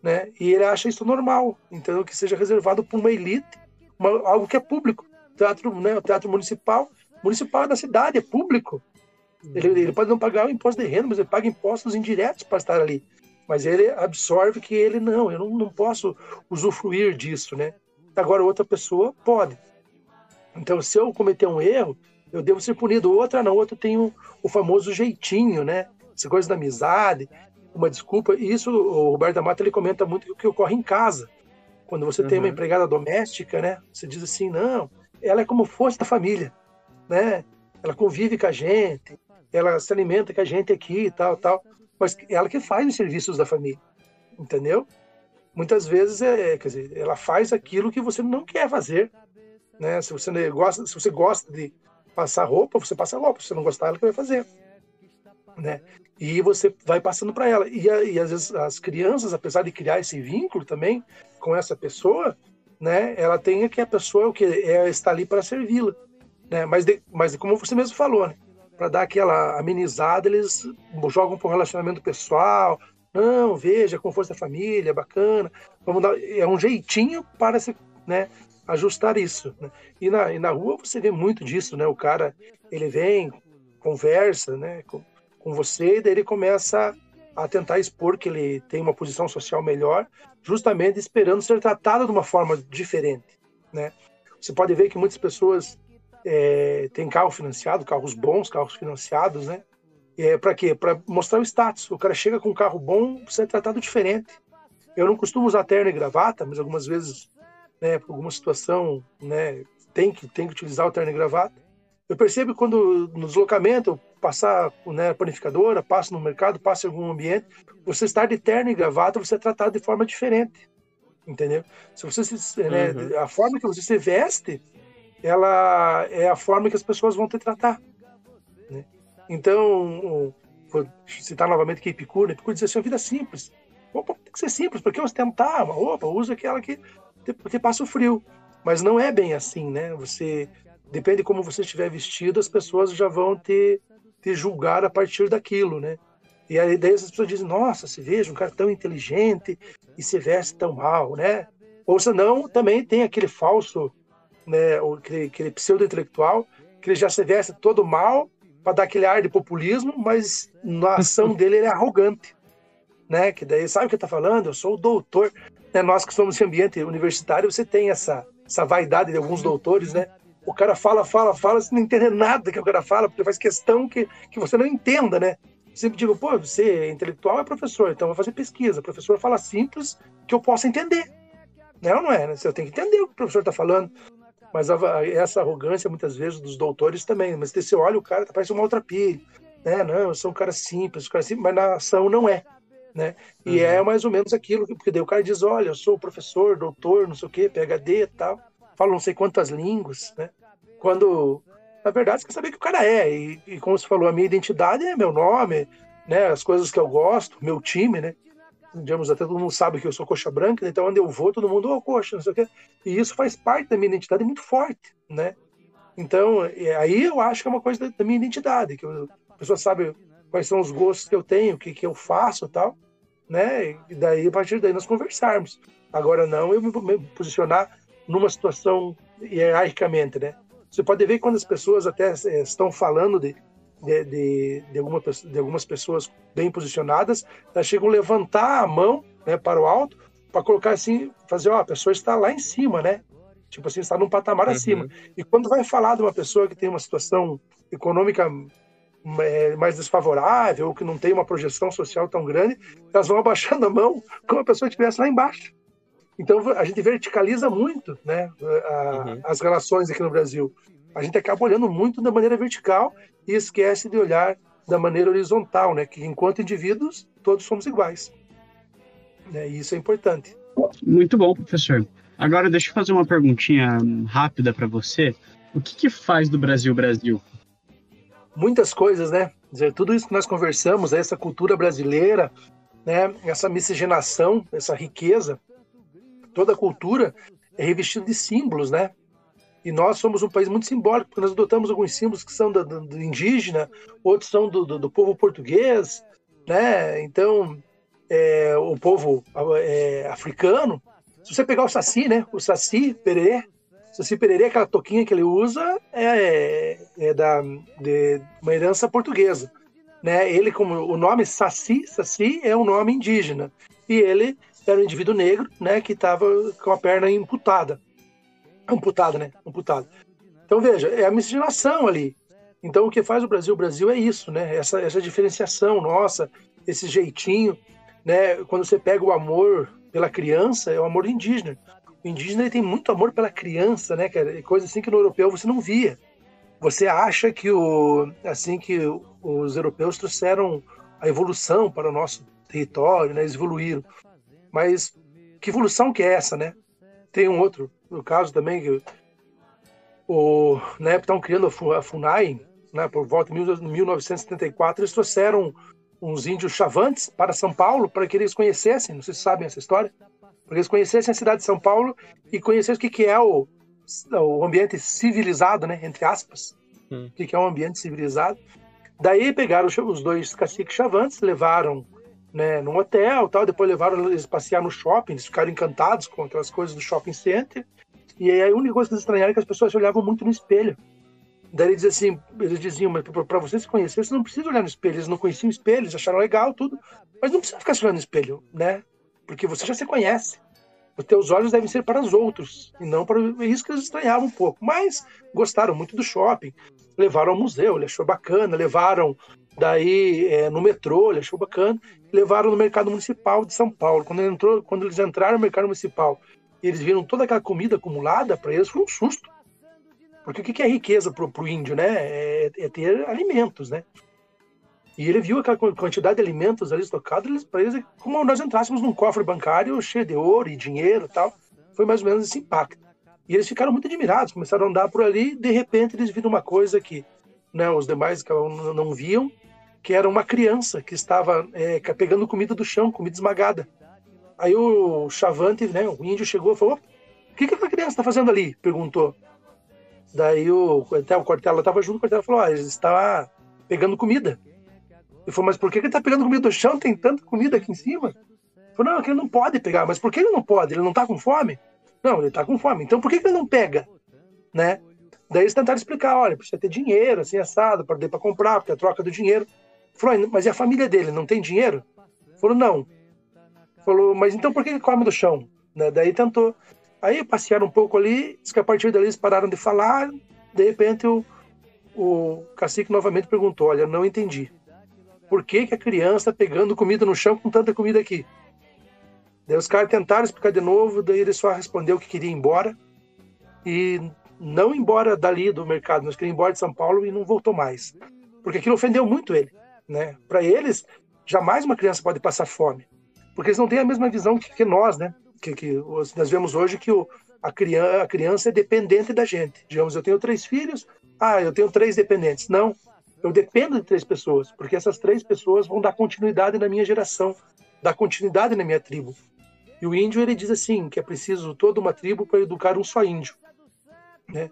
S3: Né? E ele acha isso normal. Então, que seja reservado para uma elite, uma, algo que é público. Teatro, né? O teatro municipal, municipal é da cidade, é público. Ele, ele pode não pagar o imposto de renda, mas ele paga impostos indiretos para estar ali mas ele absorve que ele não, eu não, não posso usufruir disso, né? Agora outra pessoa pode. Então, se eu cometer um erro, eu devo ser punido. Outra não, outra tem o, o famoso jeitinho, né? Essa coisa da amizade, uma desculpa. E isso o Roberto da Mata ele comenta muito o que ocorre em casa. Quando você uhum. tem uma uhum. empregada doméstica, né? Você diz assim, não, ela é como fosse da família, né? Ela convive com a gente, ela se alimenta com a gente aqui e tal, tal mas ela que faz os serviços da família, entendeu? Muitas vezes é, quer dizer, ela faz aquilo que você não quer fazer, né? Se você gosta, se você gosta de passar roupa, você passa roupa. Se você não gostar, ela que vai fazer, né? E você vai passando para ela. E, e às vezes as crianças, apesar de criar esse vínculo também com essa pessoa, né? Ela tem que a pessoa o que é está ali para servi-la, né? Mas, de, mas como você mesmo falou, né? para dar aquela amenizada, eles jogam para um relacionamento pessoal. Não, veja, com força da família, bacana. Vamos dar, é um jeitinho para se, né, ajustar isso. Né? E, na, e na rua você vê muito disso, né? O cara, ele vem, conversa, né, com, com você, e daí ele começa a tentar expor que ele tem uma posição social melhor, justamente esperando ser tratado de uma forma diferente, né? Você pode ver que muitas pessoas é, tem carro financiado, carros bons, carros financiados, né? É, para quê? Para mostrar o status. O cara chega com um carro bom, você é tratado diferente. Eu não costumo usar terno e gravata, mas algumas vezes, né, por alguma situação, né, tem que tem que utilizar o terno e gravata. Eu percebo quando no deslocamento, passar né, panificadora, passo no mercado, passo em algum ambiente, você estar de terno e gravata, você é tratado de forma diferente, entendeu? Se você se, né, uhum. a forma que você se veste ela é a forma que as pessoas vão te tratar. Né? Então, vou citar novamente que Epicuro? Epicuro diz assim, a vida é simples. Opa, tem que ser simples, porque você tentar, opa, usa aquela que porque passa o frio. Mas não é bem assim, né? Você depende de como você estiver vestido, as pessoas já vão te, te julgar a partir daquilo, né? E aí daí as pessoas dizem, nossa, se veja um cara tão inteligente e se veste tão mal, né? Ou senão também tem aquele falso né, aquele, aquele pseudo-intelectual, que ele já se veste todo mal para dar aquele ar de populismo, mas na ação dele ele é arrogante. Né? Que daí, sabe o que está falando? Eu sou o doutor. Né? Nós que somos em ambiente universitário, você tem essa, essa vaidade de alguns doutores, né? O cara fala, fala, fala, você não entende nada que o cara fala, porque faz questão que, que você não entenda, né? Sempre digo, pô, você é intelectual é professor, então vai fazer pesquisa. O professor fala simples que eu possa entender. Não, né? não é, né? Você tem que entender o que o professor está falando. Mas essa arrogância, muitas vezes, dos doutores também. Mas você olha, o cara parece uma outra pilha. Né? Não, eu sou um cara simples, um cara simples, mas na ação não é. Né? E uhum. é mais ou menos aquilo, porque daí o cara diz, olha, eu sou professor, doutor, não sei o quê, PHD e tal, falo não sei quantas línguas, né? Quando, na verdade, você quer saber que o cara é. E, e como você falou, a minha identidade é meu nome, né? As coisas que eu gosto, meu time, né? digamos, até todo mundo sabe que eu sou coxa branca, então onde eu vou, todo mundo, ô oh, coxa, não sei o quê. E isso faz parte da minha identidade muito forte, né? Então, aí eu acho que é uma coisa da minha identidade, que a pessoa sabe quais são os gostos que eu tenho, o que, que eu faço tal, né? E daí, a partir daí, nós conversarmos. Agora, não eu me posicionar numa situação hierarquicamente, né? Você pode ver quando as pessoas até eh, estão falando de, de, de, de, alguma, de algumas pessoas bem posicionadas, elas chegam a levantar a mão né, para o alto, para colocar assim, fazer, ó, a pessoa está lá em cima, né? Tipo assim, está num patamar
S4: Uhum.
S3: acima. E quando vai falar de uma pessoa que tem uma situação econômica é, mais desfavorável, ou que não tem uma projeção social tão grande, elas vão abaixando a mão como a pessoa estivesse lá embaixo. Então a gente verticaliza muito né, a-
S4: Uhum.
S3: as relações aqui no Brasil. A gente acaba olhando muito da maneira vertical e esquece de olhar da maneira horizontal, né? Que enquanto indivíduos todos somos iguais. Né, E isso é importante.
S2: Muito bom, professor. Agora deixa eu fazer uma perguntinha rápida para você. O que, que faz do Brasil Brasil?
S3: muitas coisas, né? Quer dizer, tudo isso que nós conversamos, essa cultura brasileira, né? Essa miscigenação, essa riqueza, toda a cultura é revestida de símbolos, né? E nós somos um país muito simbólico, porque nós adotamos alguns símbolos que são do, do- do indígena, outros são do, do- povo português, né? Então, é, o povo é, africano. Se você pegar o saci, né? O saci pererê, saci pererê, aquela toquinha que ele usa, é, é da de uma herança portuguesa, né? Ele como o nome saci, saci é um nome indígena e ele era um indivíduo negro, né? Que estava com a perna imputada, amputada, né? Amputada. Então veja, é a miscigenação ali. Então o que faz o Brasil, o Brasil é isso, né? Essa essa diferenciação nossa, esse jeitinho, né? Quando você pega o amor pela criança, é o amor indígena. O indígena ele tem muito amor pela criança, né, cara? Coisa assim que no europeu você não via. Você acha que o assim que os europeus trouxeram a evolução para o nosso território, né? Eles evoluíram. Mas que evolução que é essa, né? Tem um outro no caso também que o na época estavam criando a Fu- a Funai, né, por volta de 1974, eles trouxeram uns índios chavantes para São Paulo para que eles conhecessem, não sei se sabem essa história, para que eles conhecessem a cidade de São Paulo e conhecessem o que, é o, o ambiente civilizado, né, entre aspas,
S4: Hum.
S3: o que, é um ambiente civilizado. Daí pegaram os dois caciques chavantes, levaram né, num hotel, tal, depois levaram eles passear no shopping, eles ficaram encantados com aquelas coisas do shopping center. E aí a única coisa que eles estranharam é que as pessoas olhavam muito no espelho. Daí diziam assim, eles diziam, mas para você se conhecer, você não precisa olhar no espelho. Eles não conheciam o espelho, eles acharam legal tudo, mas não precisa ficar se olhando no espelho, né? Porque você já se conhece. Os teus olhos devem ser para os outros, e não para é isso que eles estranhavam um pouco. Mas gostaram muito do shopping, levaram ao museu, ele achou bacana, levaram daí é, no metrô, ele achou bacana, levaram no mercado municipal de São Paulo. Quando, ele entrou, quando eles entraram no mercado municipal e eles viram toda aquela comida acumulada, para eles foi um susto. Porque o que é riqueza para o índio, né? É, é ter alimentos, né? E ele viu aquela quantidade de alimentos ali estocados, para eles é como nós entrássemos num cofre bancário cheio de ouro e dinheiro e tal. Foi mais ou menos esse impacto. E eles ficaram muito admirados, começaram a andar por ali, de repente eles viram uma coisa que né, os demais não não viam, que era uma criança que estava é, pegando comida do chão, comida esmagada. Aí o Chavante, né, o índio chegou e falou: O que, que aquela criança está fazendo ali? Perguntou. Daí o, até o Cortella estava junto, o Cortella falou: ah, ele está pegando comida. Ele falou: Mas por que ele está pegando comida do chão? Tem tanta comida aqui em cima. Ele falou: Não, é ele não pode pegar. Mas por que ele não pode? Ele não está com fome? Não, ele está com fome. Então por que, que ele não pega? Né? Daí eles tentaram explicar: olha, precisa ter dinheiro, assim, assado, para para comprar, porque a troca do dinheiro. Falou, mas e a família dele? Não tem dinheiro? Falou, não. Falou, mas então por que ele come do chão? Né? Daí tentou. Aí passearam um pouco ali, diz que a partir dali eles pararam de falar. De repente o, o cacique novamente perguntou: Olha, não entendi. Por que, que a criança está pegando comida no chão com tanta comida aqui? Daí os caras tentaram explicar de novo, daí ele só respondeu que queria ir embora. E não embora dali do mercado, mas queria ir embora de São Paulo e não voltou mais. Porque aquilo ofendeu muito ele. Né? Para eles, jamais uma criança pode passar fome. Porque eles não têm a mesma visão que, que nós, né? Que, que nós vemos hoje que o, a, criança, a criança é dependente da gente. Digamos, eu tenho três filhos, ah, eu tenho três dependentes. Não, eu dependo de três pessoas, porque essas três pessoas vão dar continuidade na minha geração, dar continuidade na minha tribo. E o índio, ele diz assim, que é preciso toda uma tribo para educar um só índio. Né?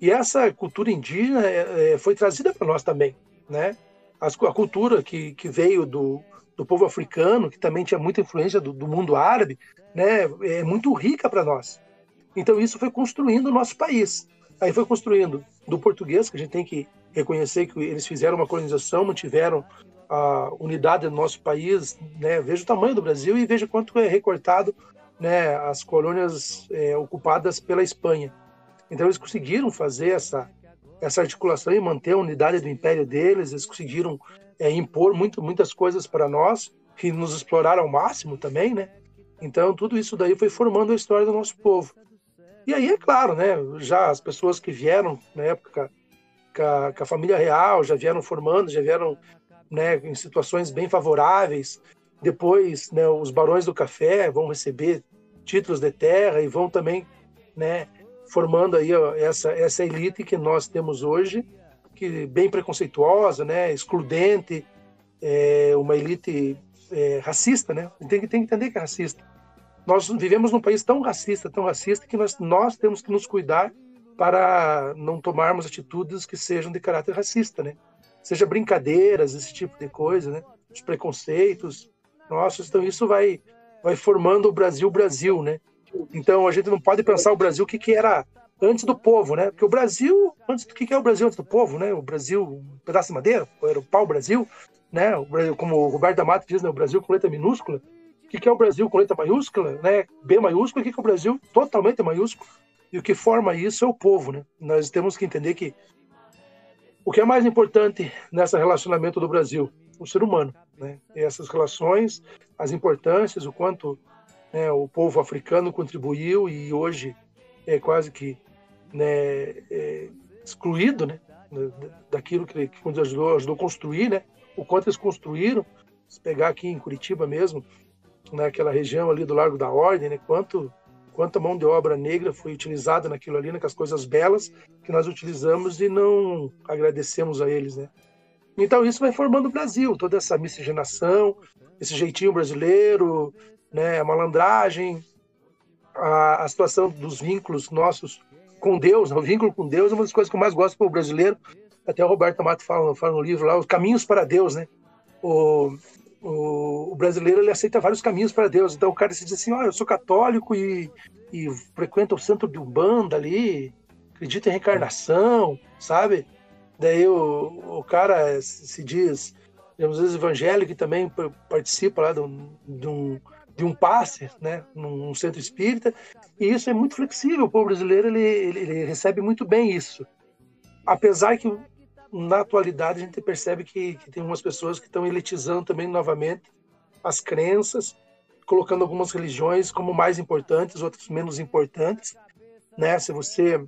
S3: E essa cultura indígena é, é, foi trazida para nós também, né? A cultura que, que veio do, do povo africano, que também tinha muita influência do, do mundo árabe, né, é muito rica para nós. Então isso foi construindo o nosso país. Aí foi construindo do português, que a gente tem que reconhecer que eles fizeram uma colonização, mantiveram a unidade do nosso país, né, veja o tamanho do Brasil e veja quanto é recortado né, as colônias é, ocupadas pela Espanha. Então eles conseguiram fazer essa essa articulação e manter a unidade do império deles. Eles conseguiram é, impor muito, muitas coisas para nós que nos exploraram ao máximo também, né? Então tudo isso daí foi formando a história do nosso povo. E aí é claro, né? Já as pessoas que vieram na época com a, com a família real já vieram formando, já vieram né, em situações bem favoráveis. Depois, né, os barões do café vão receber títulos de terra e vão também, né, formando aí essa essa elite que nós temos hoje, que bem preconceituosa, né, excludente, é uma elite é, racista, né? Tem que tem que entender que é racista. Nós vivemos num país tão racista, tão racista que nós nós temos que nos cuidar para não tomarmos atitudes que sejam de caráter racista, né? Seja brincadeiras, esse tipo de coisa, né? Os preconceitos. Nossa, então isso vai vai formando o Brasil Brasil, né? Então a gente não pode pensar o Brasil o que, que era antes do povo, né? Porque o Brasil, antes do que, que é o Brasil antes do povo, né? O Brasil, um pedaço de madeira, era o pau Brasil, né? O Brasil, como o Roberto D'Amato diz, né? O Brasil com letra minúscula. O que, que é o Brasil com letra maiúscula, né? B maiúsculo, o que, que é o Brasil totalmente maiúsculo. E o que forma isso é o povo, né? Nós temos que entender que o que é mais importante nesse relacionamento do Brasil? O ser humano, né? E essas relações, as importâncias, o quanto né, o povo africano contribuiu e hoje é quase que né, é excluído né, daquilo que, que ajudou, ajudou a construir, né, o quanto eles construíram. Se pegar aqui em Curitiba mesmo, naquela região ali do Largo da Ordem, né, quanto quanta mão de obra negra foi utilizada naquilo ali, naquelas coisas belas que nós utilizamos e não agradecemos a eles, né? Então isso vai formando o Brasil, toda essa miscigenação, esse jeitinho brasileiro, né, a malandragem, a, a situação dos vínculos nossos com Deus, né, o vínculo com Deus é uma das coisas que eu mais gosto para o brasileiro. Até o Roberto Amato fala, fala no livro lá, os caminhos para Deus, né? O, o, o, brasileiro ele aceita vários caminhos para Deus. Então o cara se diz assim: oh, eu sou católico e, e frequento o centro de Umbanda ali, acredito em reencarnação, sabe? Daí o, o cara se diz, às vezes, evangélico e também participa lá de um, de um de um passe, né, num centro espírita, e isso é muito flexível. O povo brasileiro ele, ele, ele recebe muito bem isso, apesar que na atualidade a gente percebe que, que tem algumas pessoas que estão elitizando também novamente as crenças, colocando algumas religiões como mais importantes, outras menos importantes, né? Se você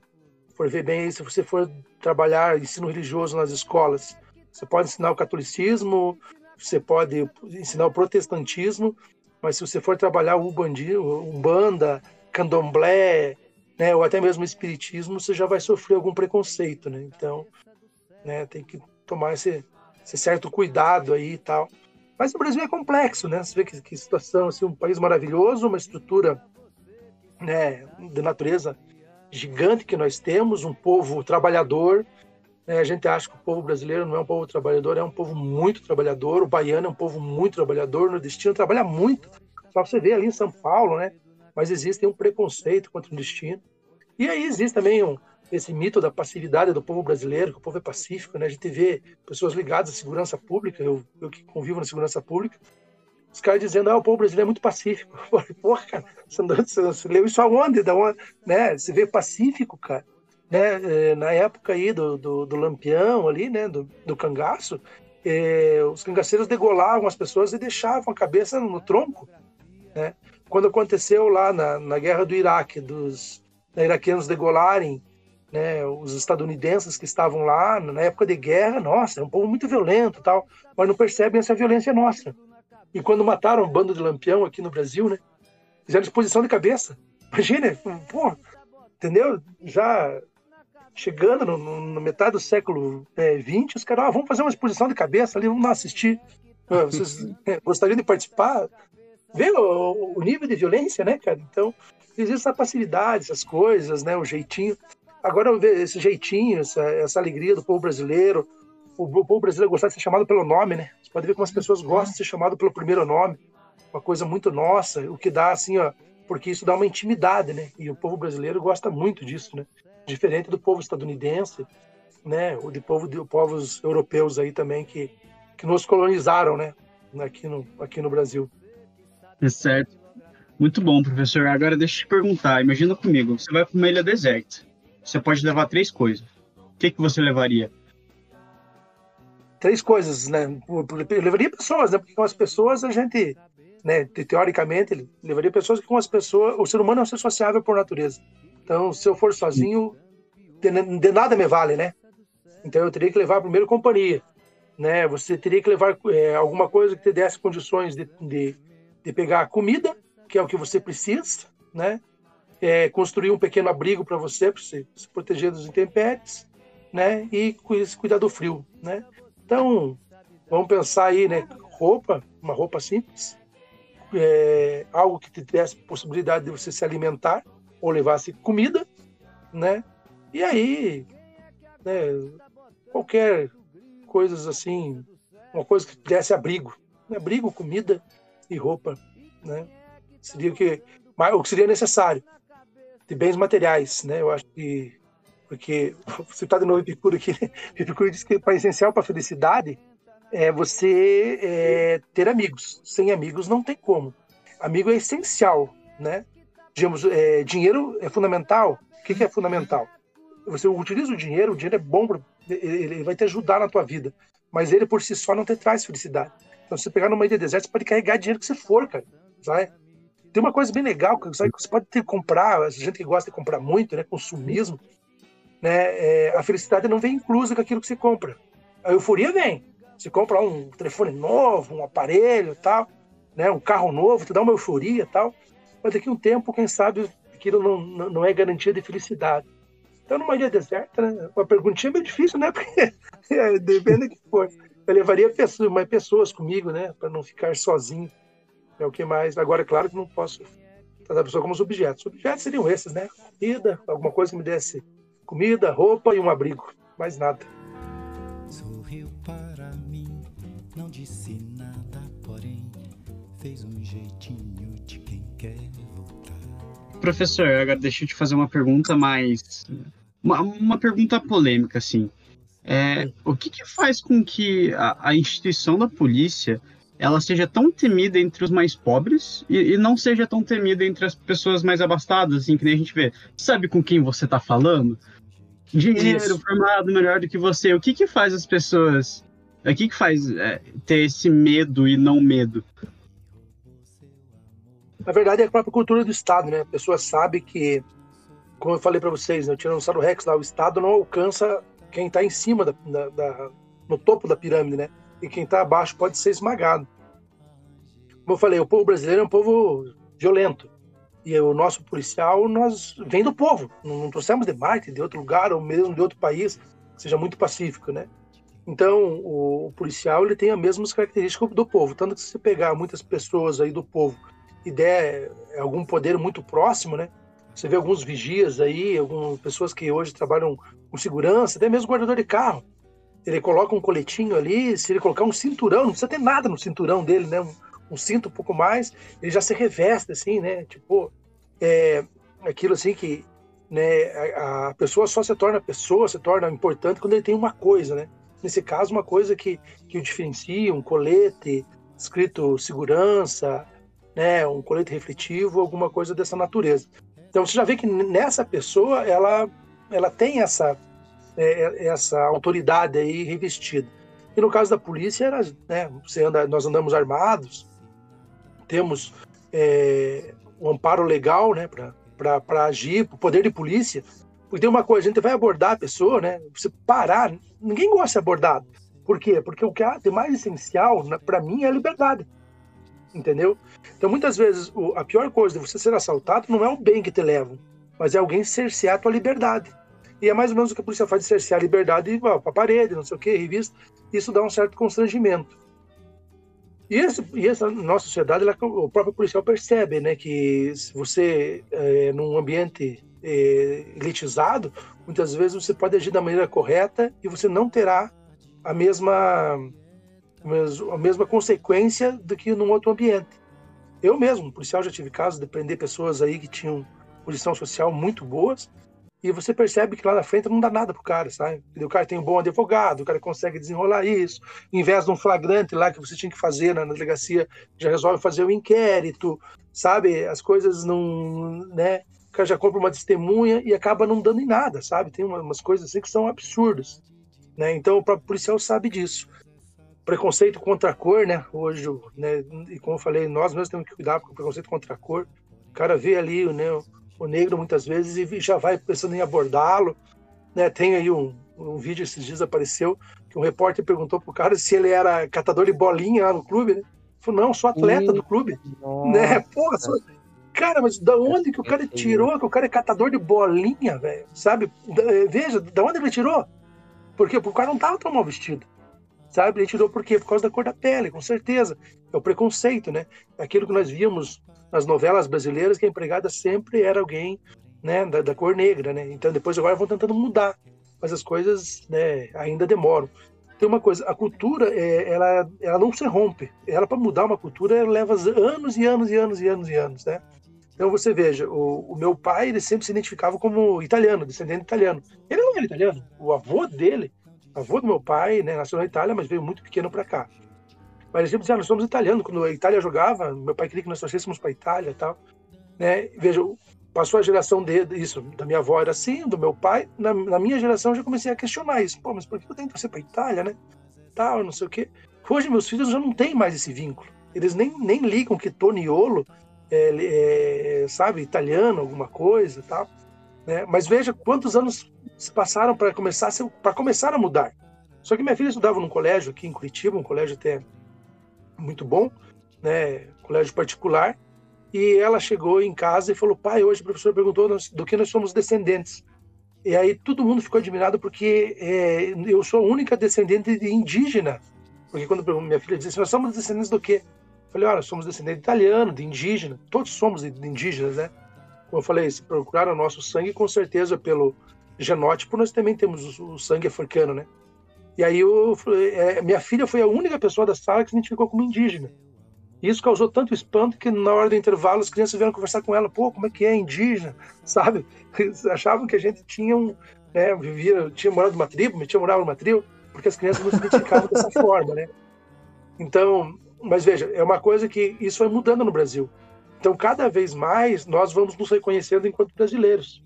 S3: for ver bem, se você for trabalhar ensino religioso nas escolas, você pode ensinar o catolicismo, você pode ensinar o protestantismo, mas se você for trabalhar o umbanda, candomblé, né, ou até mesmo espiritismo, você já vai sofrer algum preconceito, né? Então, né, tem que tomar esse, esse, certo cuidado aí e tal. Mas o Brasil é complexo, né? Você vê que, que situação, assim, um país maravilhoso, uma estrutura né, de natureza gigante que nós temos, um povo trabalhador? A gente acha que o povo brasileiro não é um povo trabalhador, é um povo muito trabalhador. O baiano é um povo muito trabalhador. O nordestino trabalha muito. Só você ver ali em São Paulo, né? Mas existe um preconceito contra o destino. E aí existe também um, esse mito da passividade do povo brasileiro, que o povo é pacífico, né? A gente vê pessoas ligadas à segurança pública, eu, eu que convivo na segurança pública, os caras dizendo, ah, o povo brasileiro é muito pacífico. Porra, cara, você, você, você leu isso aonde? Da onde? Né? Você vê pacífico, cara né, é, na época aí do, do, do Lampião ali, né, do, do cangaço, é, os cangaceiros degolavam as pessoas e deixavam a cabeça no tronco, né? Quando aconteceu lá na, na guerra do Iraque, dos iraquianos degolarem né, os estadunidenses que estavam lá na época de guerra, nossa, é um povo muito violento tal, mas não percebem essa violência nossa. E quando mataram o bando de Lampião aqui no Brasil, né, fizeram exposição de cabeça. Imagina, pô, entendeu? Já chegando no, no, no metade do século XX, é, os caras, ah, vamos fazer uma exposição de cabeça ali, vamos lá assistir. Ah, vocês é, gostariam de participar? Vê o, o, nível de violência, né, cara? Então, existe essa facilidade, essas coisas, né, o jeitinho. Agora, esse jeitinho, essa, essa alegria do povo brasileiro, o, o povo brasileiro gostar de ser chamado pelo nome, né? Você pode ver como as pessoas gostam de ser chamado pelo primeiro nome, uma coisa muito nossa, o que dá, assim, ó, porque isso dá uma intimidade, né? E o povo brasileiro gosta muito disso, né? Diferente do povo estadunidense, né, o de povo de povos europeus aí também que que nos colonizaram, né, aqui no aqui no Brasil.
S2: É certo. Muito bom, professor. Agora deixa eu te perguntar, imagina comigo, você vai para uma ilha deserta. você pode levar três coisas. O que, que você levaria?
S3: Três coisas, né? Eu levaria pessoas, né? Porque com as pessoas a gente, né, teoricamente, levaria pessoas que com as pessoas. O ser humano é um ser sociável por natureza. Então, se eu for sozinho, de, nada me vale, né? Então, eu teria que levar primeiro companhia, né? Você teria que levar é, alguma coisa que te desse condições de, de, de pegar comida, que é o que você precisa, né? É, construir um pequeno abrigo para você, para você se proteger dos intempéries, né? E cuidar do frio, né? Então, vamos pensar aí, né? Roupa, uma roupa simples, é, algo que te desse possibilidade de você se alimentar ou levasse comida, né? E aí, né, qualquer coisas assim, uma coisa que desse abrigo, né? abrigo, comida e roupa, né? Seria o que, o que seria necessário de bens materiais, né? Eu acho que porque você está de novo Epicuro aqui, né? Epicuro diz que para essencial para a felicidade é você é, ter amigos. Sem amigos não tem como. Amigo é essencial, né? Digamos, é, dinheiro é fundamental. O que, que, é fundamental? Você utiliza o dinheiro, o dinheiro é bom, ele vai te ajudar na tua vida, mas ele por si só não te traz felicidade. Então, se você pegar numa ilha deserta, você pode carregar dinheiro que você for, cara. Sabe? Tem uma coisa bem legal, sabe? você pode ter comprar, a gente que gosta de comprar muito, né? Consumismo, né? É, a felicidade não vem inclusa com aquilo que você compra. A euforia vem. Você compra um telefone novo, um aparelho tal, né? um carro novo, te dá uma euforia tal. Mas daqui a um tempo, quem sabe, aquilo não, não é garantia de felicidade. Então, numa ilha deserta, né? uma perguntinha é meio difícil, né? Porque é, depende do que for. Eu levaria pessoas, mais pessoas comigo, né? Para não ficar sozinho. É o que mais. Agora, claro que não posso tratar a pessoa como os objetos. Os objetos seriam esses, né? Comida, alguma coisa que me desse comida, roupa e um abrigo. Mais nada. Sorriu para mim, não disse nada, porém fez um jeitinho
S2: de quer voltar. Professor, agora deixa eu te fazer uma pergunta mais. Uma, uma pergunta polêmica, assim. É, o que, que, faz com que a, a, instituição da polícia ela seja tão temida entre os mais pobres e, e, não seja tão temida entre as pessoas mais abastadas, assim, que nem a gente vê. Sabe com quem você está falando? dinheiro Isso. formado melhor do que você. O que que faz as pessoas. O que que faz é, ter esse medo e não medo?
S3: Na verdade, é a própria cultura do Estado, né? A pessoa sabe que, como eu falei para vocês, né, o Rex lá, o Estado não alcança quem está em cima, da, da, da, no topo da pirâmide, né? E quem está abaixo pode ser esmagado. Como eu falei, o povo brasileiro é um povo violento. E o nosso policial, nós vem do povo. Não, trouxemos de Marte, de outro lugar, ou mesmo de outro país, seja muito pacífico, né? Então, o, policial ele tem as mesmas características do povo. Tanto que se você pegar muitas pessoas aí do povo e der algum poder muito próximo, né? Você vê alguns vigias aí, algumas pessoas que hoje trabalham com segurança, até mesmo guardador de carro. Ele coloca um coletinho ali, se ele colocar um cinturão, não precisa ter nada no cinturão dele, né? Um, um cinto um pouco mais, ele já se reveste, assim, né? Tipo, é, aquilo assim que né, a, a, pessoa só se torna pessoa, se torna importante quando ele tem uma coisa, né? Nesse caso, uma coisa que, que o diferencia, um colete escrito segurança, né, um colete refletivo, alguma coisa dessa natureza. Então você já vê que nessa pessoa ela, ela tem essa, é, é essa autoridade aí revestida. E no caso da polícia, era, né, você anda, nós andamos armados, temos é, um amparo legal né, para agir, o poder de polícia. Porque tem uma coisa, a gente vai abordar a pessoa, né? Você parar, ninguém gosta de ser abordado. Por quê? Porque o que de mais essencial, para mim, é a liberdade. Entendeu? Então, muitas vezes, a pior coisa de você ser assaltado não é o bem que te levam, mas é alguém cercear a tua liberdade. E é mais ou menos o que a polícia faz de cercear a liberdade para a parede, não sei o que, revista. Isso dá um certo constrangimento. E, esse, e essa nossa sociedade, ela, o próprio policial percebe, né, que se você, é, num ambiente é, elitizado, muitas vezes você pode agir da maneira correta e você não terá a mesma, a mesma consequência do que num outro ambiente. Eu mesmo, policial, já tive casos de prender pessoas aí que tinham posição social muito boas e você percebe que lá na frente não dá nada pro cara, sabe? O cara tem um bom advogado, o cara consegue desenrolar isso, em vez de um flagrante lá que você tinha que fazer na, delegacia, já resolve fazer o um inquérito, sabe? As coisas não, né? o cara já compra uma testemunha e acaba não dando em nada, sabe? Tem umas coisas assim que são absurdas, né? Então o próprio policial sabe disso. Preconceito contra a cor, né? Hoje, né? E como eu falei, nós mesmos temos que cuidar com o preconceito contra a cor. O cara vê ali, né? O negro muitas vezes e já vai pensando em abordá-lo, né? Tem aí um, um vídeo esses dias apareceu que um repórter perguntou pro cara se ele era catador de bolinha lá no clube, né? Falou, não, sou atleta do clube. Nossa. Né? Porra, sou... Cara, mas da onde que o cara tirou que o cara é catador de bolinha, velho? Sabe? Eh, veja, da onde ele tirou? Porque o cara não tava tão mal vestido. Sabe? Ele tirou por quê? Por causa da cor da pele, com certeza. É o preconceito, né? Aquilo que nós víamos nas novelas brasileiras, que a empregada sempre era alguém né, da, da cor negra, né? Então depois agora vão tentando mudar mas as coisas né, ainda demoram. Tem uma coisa, a cultura, é, ela, ela não se rompe. Ela, para mudar uma cultura, leva anos e anos e anos e anos e anos, né? Então você veja, o, o, meu pai ele sempre se identificava como italiano, descendente italiano. Ele não era italiano. O avô dele, avô do meu pai, né, nasceu na Itália, mas veio muito pequeno para cá. Mas ele sempre dizia, ah, nós somos italianos. Quando a Itália jogava, meu pai queria que nós torcêssemos para a Itália e tal. Né? Veja, passou a geração de isso, da minha avó era assim, do meu pai. Na, na minha geração eu já comecei a questionar isso. Pô, mas por que eu tenho que torcer para Itália, né? Tal, não sei o quê. Hoje meus filhos já não têm mais esse vínculo. Eles nem, nem ligam que Toniolo é, é, sabe, italiano, alguma coisa, tal. Né? Mas veja quantos anos se passaram para começar para começar a mudar. Só que minha filha estudava num colégio aqui em Curitiba, um colégio até muito bom, né, colégio particular, e ela chegou em casa e falou: pai, hoje o professor perguntou do que nós somos descendentes. E aí todo mundo ficou admirado porque é, eu sou a única descendente de indígena. Porque quando minha filha disse nós somos descendentes do quê? Eu falei, olha, somos descendentes de italiano, de indígena. Todos somos de indígenas, né? Como eu falei, se procuraram o nosso sangue, com certeza pelo genótipo nós também temos o sangue africano, né? E aí eu, é, minha filha foi a única pessoa da sala que se identificou como indígena. E isso causou tanto espanto que na hora do intervalo as crianças vieram conversar com ela, pô, como é que é indígena, sabe? Eles achavam que a gente tinha um, né, vivia, tinha morado numa tribo, tinha morado numa tribo, porque as crianças não se identificavam dessa forma, né? Então, mas veja, é uma coisa que isso foi mudando no Brasil. Então, cada vez mais nós vamos nos reconhecendo enquanto brasileiros,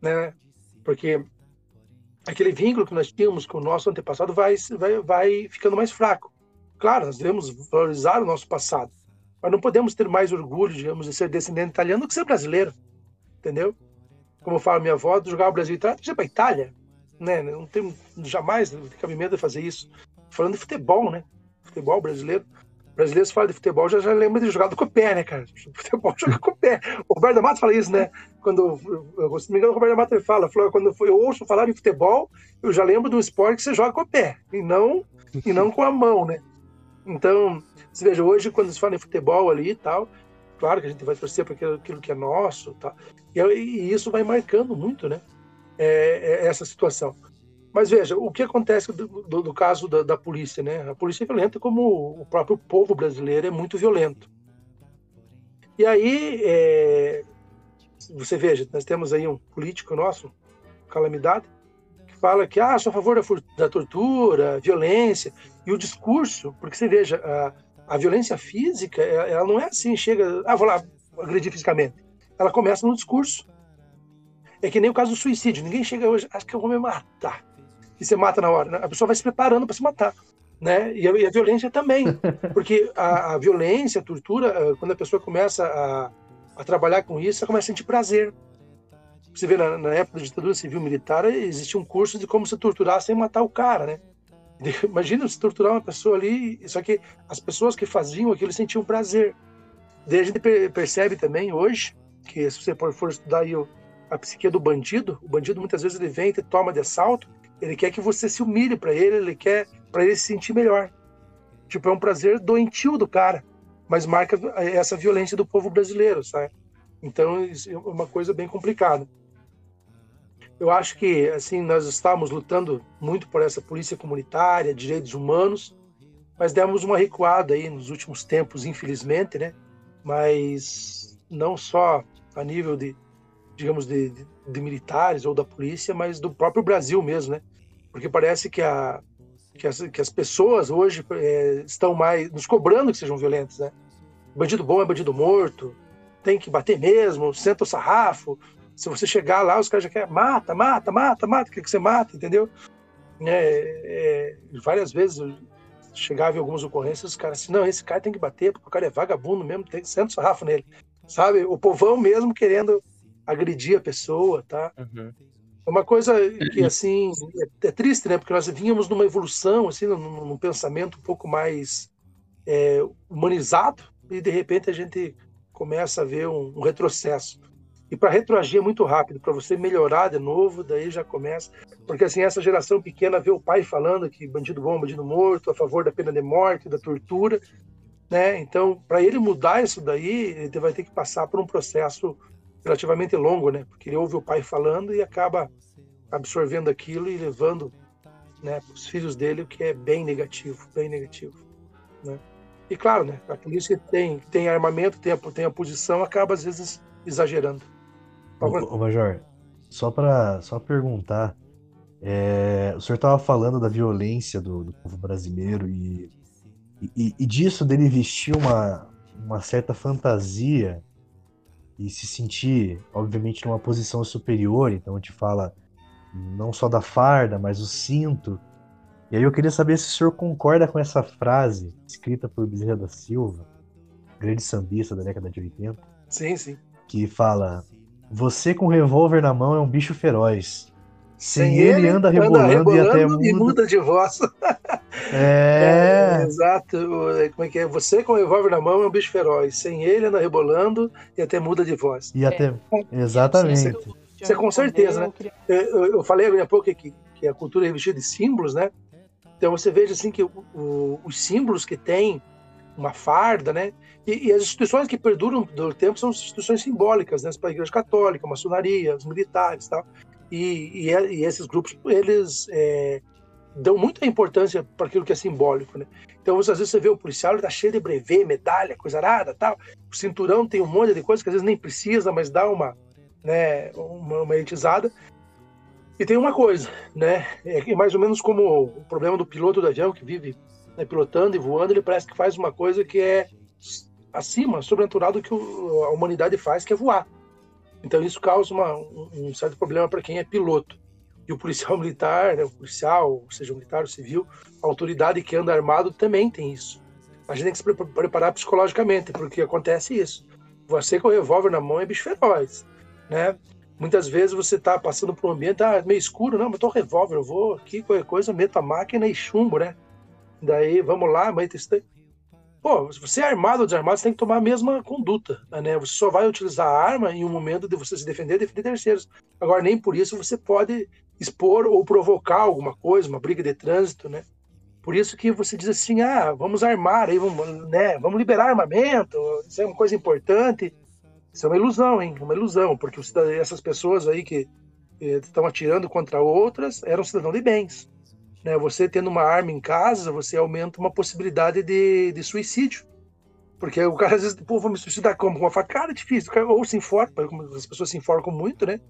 S3: né? Porque aquele vínculo que nós tínhamos com o nosso antepassado vai, vai, vai ficando mais fraco. Claro, nós devemos valorizar o nosso passado, mas não podemos ter mais orgulho, digamos, de ser descendente italiano do que ser brasileiro, entendeu? Como fala minha avó, jogar o Brasil e Itália, para Itália, né? Não tem jamais cabimento de fazer isso. Falando de futebol, né? Futebol brasileiro. Brasileiros falam de futebol, já, já lembra de jogar com o pé, né, cara? Futebol joga com o pé. O Roberto Mata fala isso, né? Quando, se não me engano, o Roberto da fala, fala, quando eu ouço falar em futebol, eu já lembro de um esporte que você joga com o pé, e não, e não com a mão, né? Então, você veja, hoje, quando se fala em futebol ali e tal, claro que a gente vai torcer para aquilo, aquilo que é nosso, tá? E, e, isso vai marcando muito, né? É, é essa situação. Mas veja, o que acontece do, do, do caso da, da, polícia, né? A polícia é violenta como o próprio povo brasileiro é muito violento. E aí, é, você veja, nós temos aí um político nosso, calamidade, fala que ah, sou a favor da, da tortura, violência, e o discurso, porque você veja, a, a violência física, ela não é assim, chega, ah, vou lá agredir fisicamente. Ela começa no discurso. É que nem o caso do suicídio. Ninguém chega hoje, acho que eu vou me matar. E você mata na hora. Né? A pessoa vai se preparando para se matar. Né? E, a, e a violência também. Porque a, a, violência, a tortura, eh, quando a pessoa começa a, a trabalhar com isso, ela começa a sentir prazer. Você vê, na, na, época da ditadura civil militar, existia um curso de como se torturar sem matar o cara, né? Imagina se torturar uma pessoa ali, só que as pessoas que faziam aquilo sentiam prazer. Daí a gente percebe também hoje, que se você for estudar aí a psique do bandido, o bandido muitas vezes ele vem e toma de assalto, ele quer que você se humilhe para ele, ele quer para ele se sentir melhor. Tipo, é um prazer doentio do cara, mas marca essa violência do povo brasileiro, sabe? Então, é uma coisa bem complicada eu acho que assim nós estamos lutando muito por essa polícia comunitária, direitos humanos, mas demos uma recuada aí nos últimos tempos, infelizmente, né? Mas não só a nível de, digamos, de, de, de militares ou da polícia, mas do próprio Brasil mesmo, né? Porque parece que a que as, que as pessoas hoje é, estão mais nos cobrando que sejam violentos, né? Bandido bom é bandido morto, tem que bater mesmo, senta o sarrafo, Se você chegar lá, os caras já querem, mata, mata, mata, mata, quer que você mata, entendeu? É, é, várias vezes chegava em algumas ocorrências, os caras assim, não, esse cara tem que bater, porque o cara é vagabundo mesmo, tem que sentar sarrafo nele, sabe? O povão mesmo querendo agredir a pessoa, tá? Uhum. É uma coisa que, assim, é, é, triste, né? Porque nós vínhamos numa evolução, assim, num, num pensamento um pouco mais é, humanizado, e de repente a gente começa a ver um, um retrocesso. E para retroagir é muito rápido, para você melhorar de novo, daí já começa. Porque assim, essa geração pequena vê o pai falando que bandido bom, bandido morto, a favor da pena de morte, da tortura, né? Então, para ele mudar isso daí, ele vai ter que passar por um processo relativamente longo, né? Porque ele ouve o pai falando e acaba absorvendo aquilo e levando, né, os filhos dele, o que é bem negativo, bem negativo, né? E claro, né, a polícia tem tem armamento, tem a, tem a posição, acaba às vezes exagerando.
S5: Ô, ô Major, só para só perguntar, é, o senhor estava falando da violência do, do povo brasileiro e, e, e, disso dele vestir uma, uma certa fantasia e se sentir, obviamente, numa posição superior. Então, a gente fala não só da farda, mas o cinto. E aí eu queria saber se o senhor concorda com essa frase escrita por Bezerra da Silva, grande sambista da década de 80.
S3: Sim, sim.
S5: Que fala: Você com revólver na mão é um bicho feroz. Sem, Sem ele, ele, anda rebolando, anda rebolando e até muda...
S3: E muda de voz.
S5: É...
S3: é... Exato. Como é que é? Você com o revólver na mão é um bicho feroz. Sem ele anda rebolando e até muda de voz.
S5: E até. É. Exatamente.
S3: É com certeza, né? Eu, eu falei agora há pouco que, que a cultura é revestida de símbolos, né? Então você veja assim que o, o, os símbolos que tem uma farda, né? E, e, as instituições que perduram do tempo são instituições simbólicas, né? A Igreja Católica, a maçonaria, os militares, tal. E, e, e esses grupos eles é, dão muita importância para aquilo que é simbólico, né? Então, às vezes você vê o policial, ele tá cheio de brevet, medalha, coisa arada, tal. O cinturão tem um monte de coisa que às vezes nem precisa, mas dá uma, né, uma, uma elitizada. E tem uma coisa, né? É mais ou menos como o problema do piloto do avião que vive né, pilotando e voando, ele parece que faz uma coisa que é acima, sobrenatural do que a humanidade faz, que é voar. Então isso causa uma, um certo problema para quem é piloto. E o policial militar, né, o policial, seja militar ou civil, a autoridade que anda armado também tem isso. A gente tem que se preparar psicologicamente, porque acontece isso. Você com o revólver na mão é bicho feroz, né? Muitas vezes você está passando por um ambiente ah, meio escuro, não, mas tô revólver, eu vou aqui, qualquer coisa, meto a máquina e chumbo, né? Daí, vamos lá, mas Pô, se você é armado ou desarmado, você tem que tomar a mesma conduta, né? Você só vai utilizar a arma em um momento de você se defender defender terceiros. Agora, nem por isso você pode expor ou provocar alguma coisa, uma briga de trânsito, né? Por isso que você diz assim, ah, vamos armar, aí vamos, né? Vamos liberar armamento, isso é uma coisa importante. Isso é uma ilusão, hein? Uma ilusão, porque essas pessoas aí que estão atirando contra outras eram cidadãos de bens. Né? Você tendo uma arma em casa, você aumenta uma possibilidade de, de suicídio. Porque o cara às vezes, pô, vou me suicidar como? Com uma facada é difícil. Ou se enforca, as pessoas se enforcam muito, né?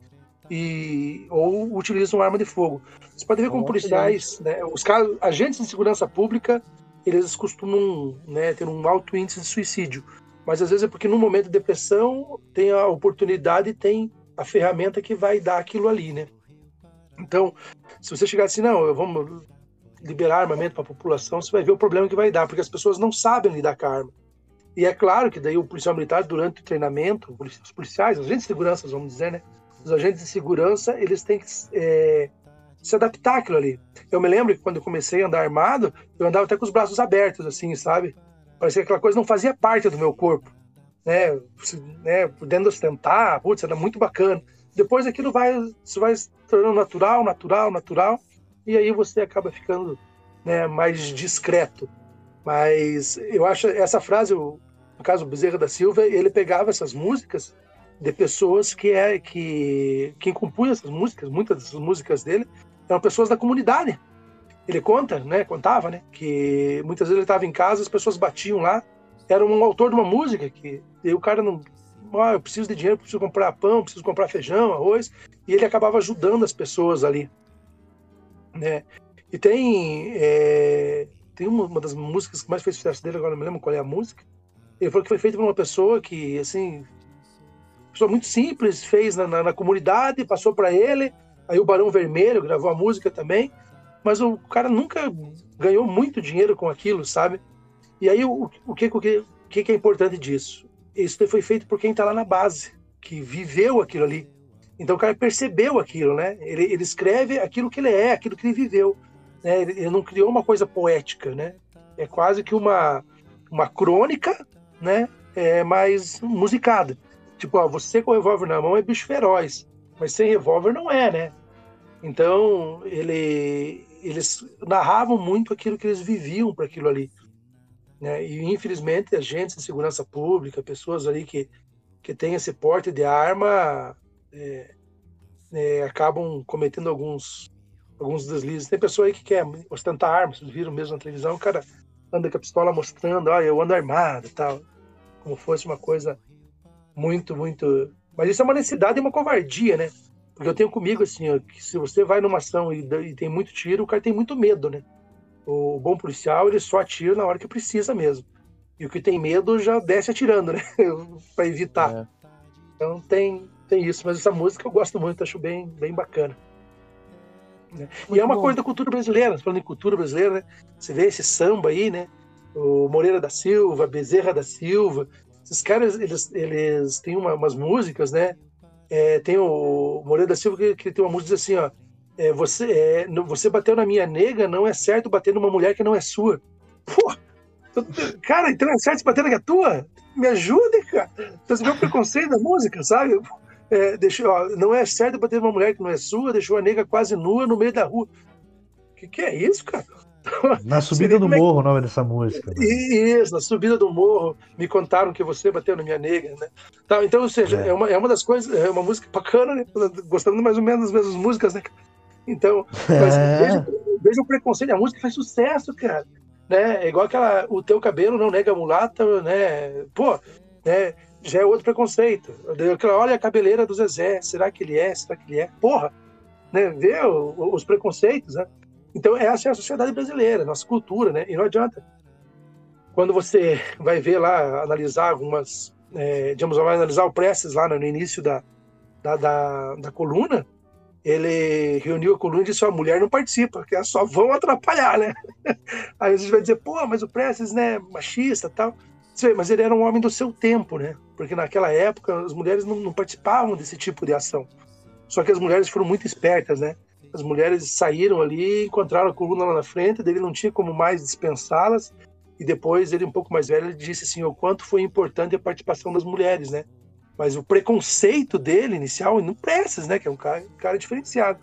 S3: E, ou utilizam arma de fogo. Você pode ver como policiais, né? Os caras, agentes de segurança pública, eles costumam né, ter um alto índice de suicídio. Mas às vezes é porque no momento de depressão tem a oportunidade, tem a ferramenta que vai dar aquilo ali, né? Então, se você chegar assim, não, vamos liberar armamento para a população, você vai ver o problema que vai dar, porque as pessoas não sabem lidar com a arma. E é claro que daí o policial militar, durante o treinamento, os policiais, os agentes de segurança, vamos dizer, né? Os agentes de segurança, eles têm que é, se adaptar àquilo ali. Eu me lembro que quando eu comecei a andar armado, eu andava até com os braços abertos, assim, sabe? Parecia que aquela coisa não fazia parte do meu corpo, né? né? Podendo ostentar, putz, era muito bacana. Depois aquilo vai, você vai se tornando natural, natural, natural, e aí você acaba ficando né, mais discreto. Mas eu acho essa frase, no caso Bezerra da Silva, ele pegava essas músicas de pessoas que é que quem compunha essas músicas, muitas das músicas dele eram pessoas da comunidade. Ele conta, né, contava, né, que muitas vezes ele estava em casa, as pessoas batiam lá, era um autor de uma música que e o cara não ah, eu preciso de dinheiro, preciso comprar pão, preciso comprar feijão, arroz, e ele acabava ajudando as pessoas ali, né? E tem é, tem uma, uma, das músicas que mais fez sucesso dele, agora não me lembro qual é a música. Ele falou que foi feita por uma pessoa que, assim, pessoa muito simples, fez na, na, na comunidade, passou para ele. Aí o Barão Vermelho gravou a música também. Mas o cara nunca ganhou muito dinheiro com aquilo, sabe? E aí o, o, que, o, que, o que é importante disso? Isso foi feito por quem está lá na base, que viveu aquilo ali. Então o cara percebeu aquilo, né? Ele, ele escreve aquilo que ele é, aquilo que ele viveu. Né? Ele, ele não criou uma coisa poética, né? É quase que uma, uma crônica, né? É mais musicada. Tipo, você com revólver na mão é bicho feroz, mas sem revólver não é, né? Então, ele, eles narravam muito aquilo que eles viviam para aquilo ali. Né? E, infelizmente, agentes de segurança pública, pessoas ali que, que têm esse porte de arma, é, é, acabam cometendo alguns, alguns deslizes. Tem pessoa aí que quer ostentar armas, vocês viram mesmo na televisão, o cara anda com a pistola mostrando, olha, eu ando armado tal, como fosse uma coisa muito, muito. Mas isso é uma necessidade e uma covardia, né? Porque eu tenho comigo assim, ó, que se você vai numa ação e, e, tem muito tiro, o cara tem muito medo, né? O bom policial, ele só atira na hora que precisa mesmo. E o que tem medo já desce atirando, né? para evitar. É. Então tem, tem isso. Mas essa música eu gosto muito, acho bem, bem bacana. Né? E é uma bom. coisa da cultura brasileira, falando em cultura brasileira, né? Você vê esse samba aí, né? O Moreira da Silva, Bezerra da Silva, esses caras, eles, eles têm uma, umas músicas, né? É, tem o Moreira da Silva que, que, tem uma música assim, ó. É, você, é, você bateu na minha nega, não é certo bater numa mulher que não é sua. Pô, cara, então é certo bater na que é tua? Me ajude, cara. Então, você vê o preconceito da música, sabe? É, deixou, ó, não é certo bater numa mulher que não é sua, deixou a nega quase nua no meio da rua. O que, que é isso, cara?
S5: Na subida do é morro, o nome dessa música.
S3: Né? Isso, na subida do morro, me contaram que você bateu na minha nega, né? Tá, então, ou seja, é. é. uma, é uma das coisas, é uma música bacana, né? Gostando mais ou menos das mesmas músicas, né? Então, é. veja, o preconceito, a música faz sucesso, cara. Né? É igual aquela, o teu cabelo não nega mulata, né? Pô, né? Já é outro preconceito. Aquela, olha a cabeleira do Zezé, será que ele é? Será que ele é? Porra! Né? Vê os preconceitos, né? Então, essa é a sociedade brasileira, nossa cultura, né? E não adianta. Quando você vai ver lá, analisar algumas, é, digamos, vai analisar o Prestes lá no início da, da, da, da coluna, ele reuniu a coluna e disse: a mulher não participa, que só vão atrapalhar, né? Aí a gente vai dizer: pô, mas o Prestes, né, machista tal. Mas ele era um homem do seu tempo, né? Porque naquela época as mulheres não, não participavam desse tipo de ação. Só que as mulheres foram muito espertas, né? As mulheres saíram ali, encontraram a coluna lá na frente, dele não tinha como mais dispensá-las. E depois ele, um pouco mais velho, ele disse assim: o quanto foi importante a participação das mulheres, né? Mas o preconceito dele inicial, não Prestes, né? Que é um cara, um cara diferenciado.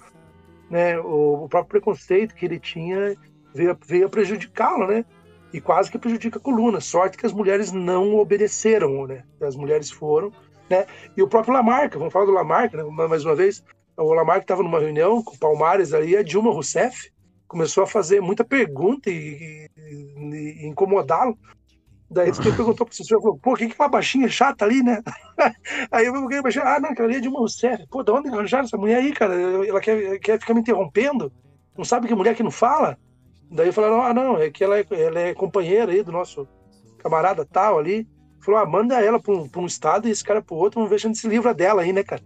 S3: Né? O, o, próprio preconceito que ele tinha veio, veio a prejudicá-lo, né? E quase que prejudica a coluna. Sorte que as mulheres não obedeceram, né? As mulheres foram, né? E o próprio Lamarca, vamos falar do Lamarca, né? mais uma vez, o Lamarck estava numa reunião com o Palmares ali, a Dilma Rousseff começou a fazer muita pergunta e, e, e incomodá-lo. Daí ele perguntou para o senhor, falou, pô, quem que é aquela baixinha chata ali, né? aí eu falei, ah, não, aquela ali é Dilma Rousseff. Pô, de onde arranjaram essa mulher aí, cara? Ela quer, quer ficar me interrompendo? Não sabe que mulher que não fala? Daí falaram, ah, não, é que ela é, ela é companheira aí do nosso camarada tal ali. Falou, ah, manda ela para um, um estado e esse cara para o outro, vamos ver se a gente se livra dela aí, né, cara?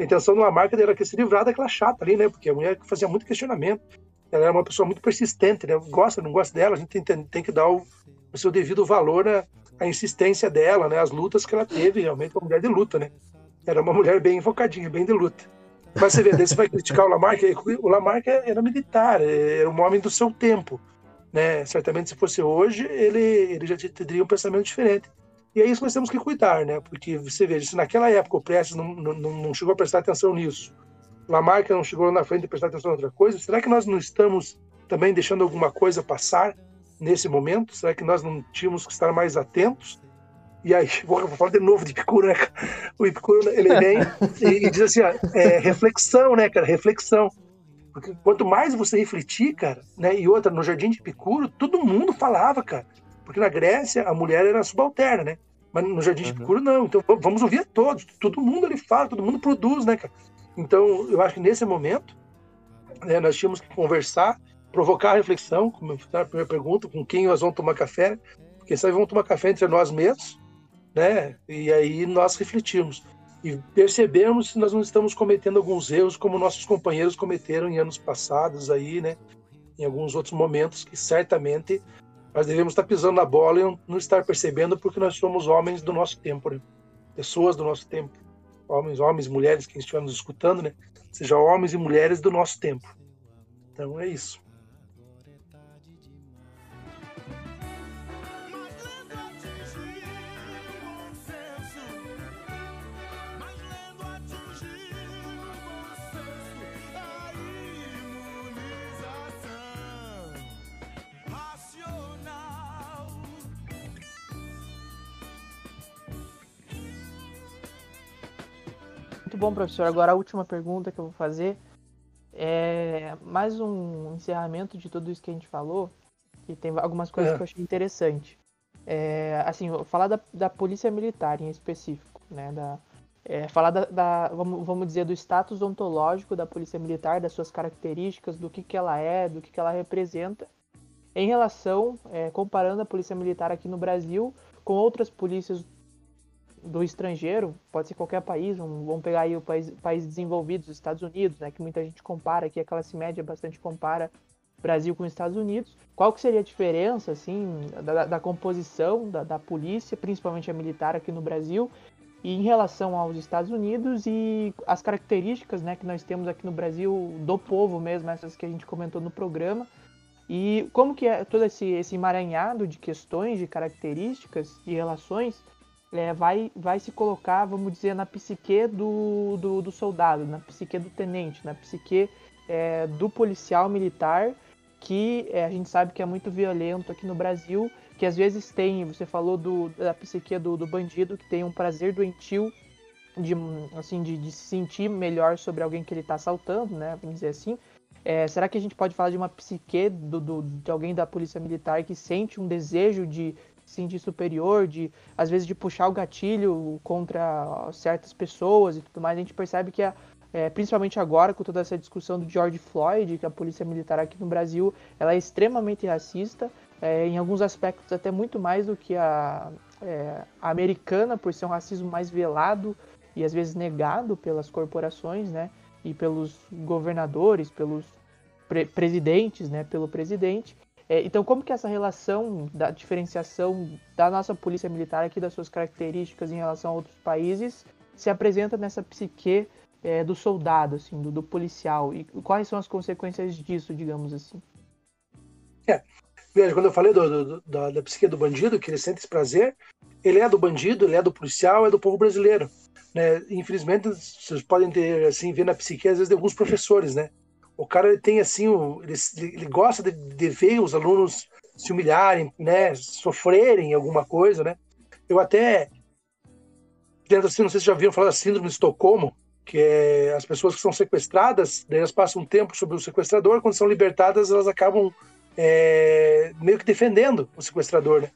S3: A intenção de uma marca era que se livrar daquela chata ali, né? Porque a mulher fazia muito questionamento. Ela era uma pessoa muito persistente, né? Gosta, não gosta dela, a gente tem, tem que dar o, o seu devido valor à, à, insistência dela, né? As lutas que ela teve, realmente, uma mulher de luta, né? Era uma mulher bem invocadinha, bem de luta. Mas você vê, daí você vai criticar o Lamarck, o Lamarck era militar, era um homem do seu tempo, né? Certamente se fosse hoje, ele, ele já teria um pensamento diferente. E é isso que nós temos que cuidar, né? Porque você veja, se naquela época o Prestes não, não, não chegou a prestar atenção nisso, Lamarca não chegou na frente a prestar atenção em outra coisa, será que nós não estamos também deixando alguma coisa passar nesse momento? Será que nós não tínhamos que estar mais atentos? E aí, vou falar de novo de Epicuro, né? O Epicuro, ele vem e, e, diz assim, ó, é, reflexão, né, cara? Reflexão. Porque quanto mais você refletir, cara, né? E outra, no Jardim de Epicuro, todo mundo falava, cara. Porque na Grécia a mulher era subalterna, né? Mas no Jardim de Epicuro não. Então vamos ouvir a todos. Todo mundo ali fala, todo mundo produz, né, cara? Então eu acho que nesse momento né, nós tínhamos que conversar, provocar a reflexão, como a primeira pergunta, com quem nós vamos tomar café, porque sabe, vamos tomar café entre nós mesmos, né? E aí nós refletimos. e percebemos se nós não estamos cometendo alguns erros como nossos companheiros cometeram em anos passados aí, né? Em alguns outros momentos que certamente nós devemos estar pisando na bola e não estar percebendo porque nós somos homens do nosso tempo, né? pessoas do nosso tempo, homens, homens, mulheres que estivermos escutando, né? Seja homens e mulheres do nosso tempo. Então é isso.
S7: Bom, professor. Agora a última pergunta que eu vou fazer é mais um encerramento de tudo isso que a gente falou. E tem algumas coisas é. que eu achei interessante. É, assim, falar da, da polícia militar em específico, né? Da, é, falar da, da, vamos, vamos dizer, do status ontológico da polícia militar, das suas características, do que, que ela é, do que, que ela representa, em relação, é, comparando a polícia militar aqui no Brasil com outras polícias do estrangeiro, pode ser qualquer país, vamos pegar aí o país, país desenvolvido, os Estados Unidos, né, que muita gente compara, que a classe média bastante compara Brasil com os Estados Unidos. Qual que seria a diferença, assim, da, da composição da, da, polícia, principalmente a militar aqui no Brasil, e em relação aos Estados Unidos e as características, né, que nós temos aqui no Brasil do povo mesmo, essas que a gente comentou no programa, e como que é todo esse, esse emaranhado de questões, de características e relações é, vai, vai se colocar, vamos dizer, na psique do, do, do soldado, na psique do tenente, na psique é, do policial militar, que é, a gente sabe que é muito violento aqui no Brasil, que às vezes tem, você falou do, da psique do, do bandido, que tem um prazer doentio de, assim, de, de se sentir melhor sobre alguém que ele está assaltando, né, vamos dizer assim. É, será que a gente pode falar de uma psique do, do, de alguém da polícia militar que sente um desejo de sentir superior, de às vezes de puxar o gatilho contra certas pessoas e tudo mais, a gente percebe que é, principalmente agora com toda essa discussão do George Floyd, que a polícia militar aqui no Brasil ela é extremamente racista, é, em alguns aspectos até muito mais do que a, é, a, americana, por ser um racismo mais velado e às vezes negado pelas corporações, né, e pelos governadores, pelos pre presidentes, né, pelo presidente. É, então, como que essa relação da diferenciação da nossa polícia militar aqui, das suas características em relação a outros países, se apresenta nessa psique é, do soldado, assim, do, do, policial? E quais são as consequências disso, digamos assim?
S3: É, veja, quando eu falei do, do, da, da psique do bandido, que ele sente esse prazer, ele é do bandido, ele é do policial, é do povo brasileiro. Né? Infelizmente, vocês podem ter, assim, ver na psique, às vezes, de alguns professores, né? O cara ele tem assim, ele, ele gosta de, de, ver os alunos se humilharem, né, sofrerem alguma coisa, né? Eu até dentro assim, não sei se já viram falar da síndrome de Estocolmo, que é as pessoas que são sequestradas, daí elas passam um tempo sobre o sequestrador, quando são libertadas elas acabam é, meio que defendendo o sequestrador, né?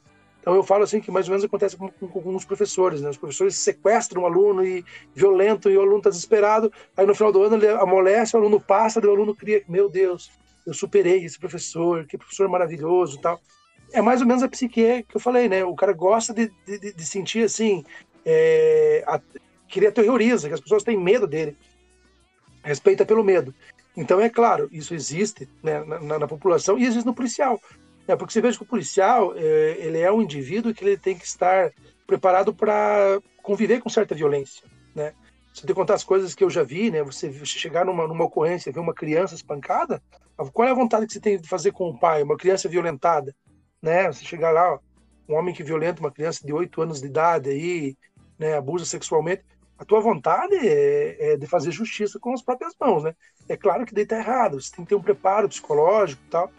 S3: Então eu falo assim que mais ou menos acontece com, com, com professores, né? Os professores sequestram o aluno e violentam e o aluno está desesperado. Aí no final do ano ele amolece, o aluno passa, o aluno cria, meu Deus, eu superei esse professor, que professor maravilhoso, tal. É mais ou menos a psique que eu falei, né? O cara gosta de, de, de sentir assim, é, a, que ele terroriza, que as pessoas têm medo dele, respeita pelo medo. Então é claro, isso existe né, na, na população e existe no policial. É, porque você veja que o policial, é, ele é um indivíduo que ele tem que estar preparado para conviver com certa violência, né? Você tem contar as coisas que eu já vi, né? Você chegar numa, numa ocorrência, ver uma criança espancada, qual é a vontade que você tem de fazer com o pai? Uma criança violentada, né? Você chegar lá, ó, um homem que violenta uma criança de 8 anos de idade aí, né, abusa sexualmente, a tua vontade é, é, de fazer justiça com as próprias mãos, né? É claro que daí tá errado, você tem que ter um preparo psicológico e tal,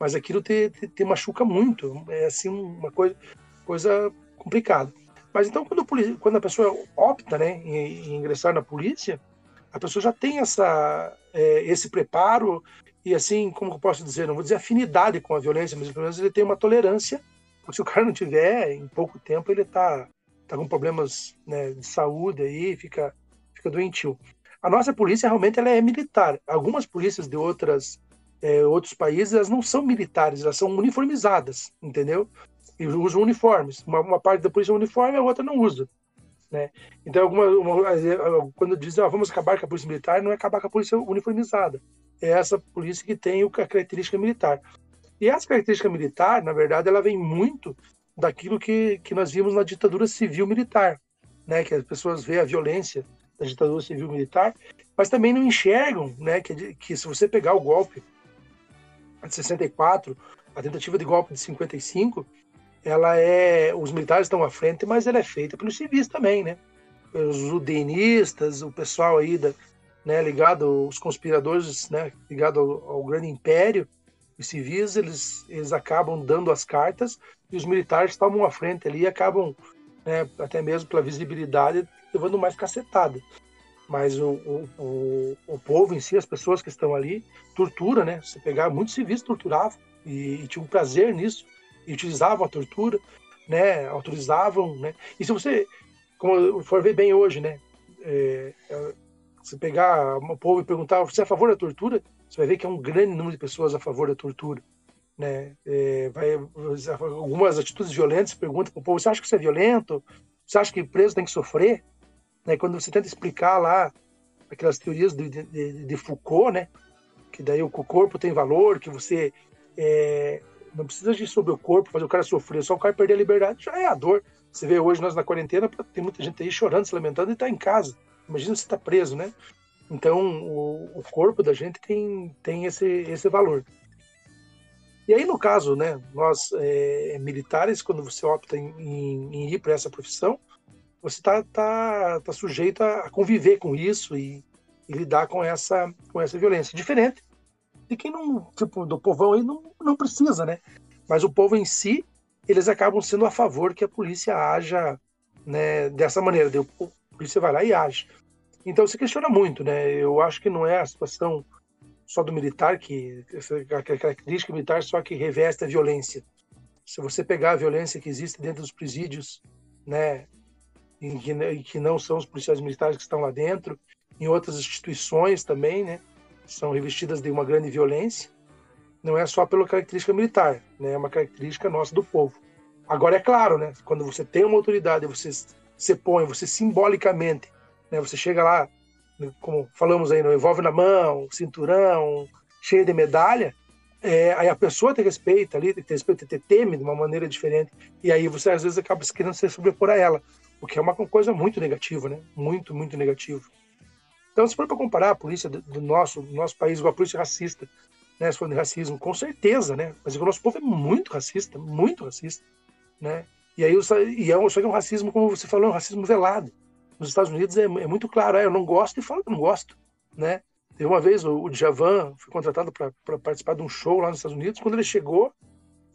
S3: mas aquilo te, te, te machuca muito, é assim uma coisa, coisa complicada. Mas então quando, quando a pessoa opta, né, em, em, ingressar na polícia, a pessoa já tem essa é, esse preparo e assim, como eu posso dizer, não vou dizer afinidade com a violência, mas pelo menos ele tem uma tolerância, porque se o cara não tiver, em pouco tempo ele tá, tá com problemas né, de saúde aí, fica fica doentio. A nossa polícia realmente ela é militar. Algumas polícias de outras é, outros países, elas não são militares, elas são uniformizadas, entendeu? E usam uniformes. Uma, uma parte da polícia é uniforme, a outra não usa. Né? Então, alguma, uma, quando dizem ah, vamos acabar com a polícia militar, não é acabar com a polícia uniformizada. É essa polícia que tem a característica militar. E essa característica militar, na verdade, ela vem muito daquilo que, que nós vimos na ditadura civil-militar, né? que as pessoas veem a violência da ditadura civil-militar, mas também não enxergam né? que, que se você pegar o golpe de 64, a tentativa de golpe de 55, ela é. Os militares estão à frente, mas ela é feita pelos civis também, né? Os udenistas, o pessoal aí da, né, ligado, os conspiradores, né, ligado ao, ao, grande império, os civis, eles, eles acabam dando as cartas e os militares tomam à frente ali e acabam, né, até mesmo pela visibilidade, levando mais cacetada. Mas o, o, o, povo em si, as pessoas que estão ali, tortura, né? Se pegar, muitos civis torturavam e, e tinham um prazer nisso e utilizavam a tortura, né, autorizavam, né. E se você, como for ver bem hoje, né, é, é, se pegar o povo e perguntar você é a favor da tortura, você vai ver que é um grande número de pessoas a favor da tortura, né. É, vai, algumas atitudes violentas perguntam para o povo, você acha que isso é violento? Você acha que preso tem que sofrer? Né, quando você tenta explicar lá aquelas teorias de, de, de Foucault, né, que daí o corpo tem valor, que você é, não precisa agir sobre o corpo, fazer o cara sofrer, só o cara perder a liberdade já é a dor. Você vê hoje nós na quarentena, tem muita gente aí chorando, se lamentando e está em casa. Imagina se está preso, né? Então, o, o, corpo da gente tem, tem esse, esse valor. E aí, no caso, né, nós é, militares, quando você opta em, em, em ir para essa profissão, você está tá, tá sujeito a conviver com isso e, e, lidar com essa, com essa violência. Diferente de quem não, tipo, do povão aí não, não precisa, né? Mas o povo em si, eles acabam sendo a favor que a polícia haja né, dessa maneira. A polícia vai lá e age. Então se questiona muito, né? Eu acho que não é a situação só do militar que a característica militar só que reveste a violência. Se você pegar a violência que existe dentro dos presídios, né, e que, e que não são os policiais militares que estão lá dentro, em outras instituições também, né, são revestidas de uma grande violência, não é só pela característica militar, né? é uma característica nossa do povo. Agora, é claro, né? quando você tem uma autoridade, você se põe, você simbolicamente, né? você chega lá, como falamos aí, envolve na mão, cinturão, cheio de medalha, é, aí a pessoa te respeita ali, te respeita, te teme de uma maneira diferente, e aí você às vezes acaba querendo se sobrepor a ela, o que é uma coisa muito negativa, né? Muito, muito negativa. Então, se for para comparar a polícia do nosso, do nosso país com a polícia racista, né, se for de racismo, com certeza, né? Mas o nosso povo é muito racista, muito racista, né? E aí, e é, só que é um racismo, como você falou, é um racismo velado. Nos Estados Unidos é, é muito claro, é, eu não gosto e falo que não gosto, né? Teve uma vez o, o Djavan foi contratado para participar de um show lá nos Estados Unidos. Quando ele chegou,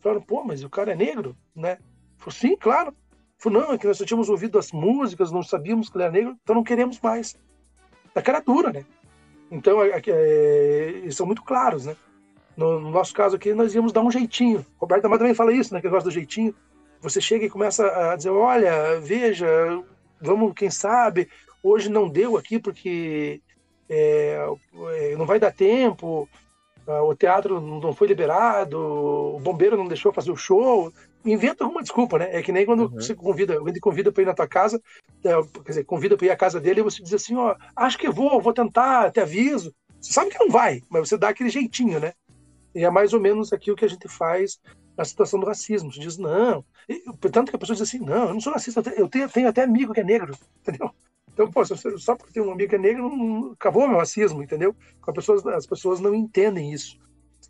S3: falaram, pô, mas o cara é negro, né? Falou, sim, claro. Falou, não, é que nós só tínhamos ouvido as músicas, não sabíamos que ele era negro, então não queremos mais da cara dura, né? Então, é, é, eles são muito claros, né? No, no, nosso caso aqui, nós íamos dar um jeitinho. Roberto Amado também fala isso, né? Que gosta do jeitinho. Você chega e começa a dizer, olha, veja, vamos, quem sabe, hoje não deu aqui porque é, é não vai dar tempo, o teatro não foi liberado, o bombeiro não deixou fazer o show inventa alguma desculpa, né? É que nem quando uhum. você convida, alguém te convida para ir na tua casa, é, quer dizer, convida para ir à casa dele e você diz assim, ó, acho que vou, vou tentar, te aviso. Você sabe que não vai, mas você dá aquele jeitinho, né? E é mais ou menos aquilo que a gente faz na situação do racismo. Você diz, não. E, tanto que a pessoa diz assim, não, eu não sou racista, eu tenho, tenho até amigo que é negro, entendeu? Então, pô, só porque tem um amigo que é negro, não, acabou o meu racismo, entendeu? As pessoas, as pessoas não entendem isso.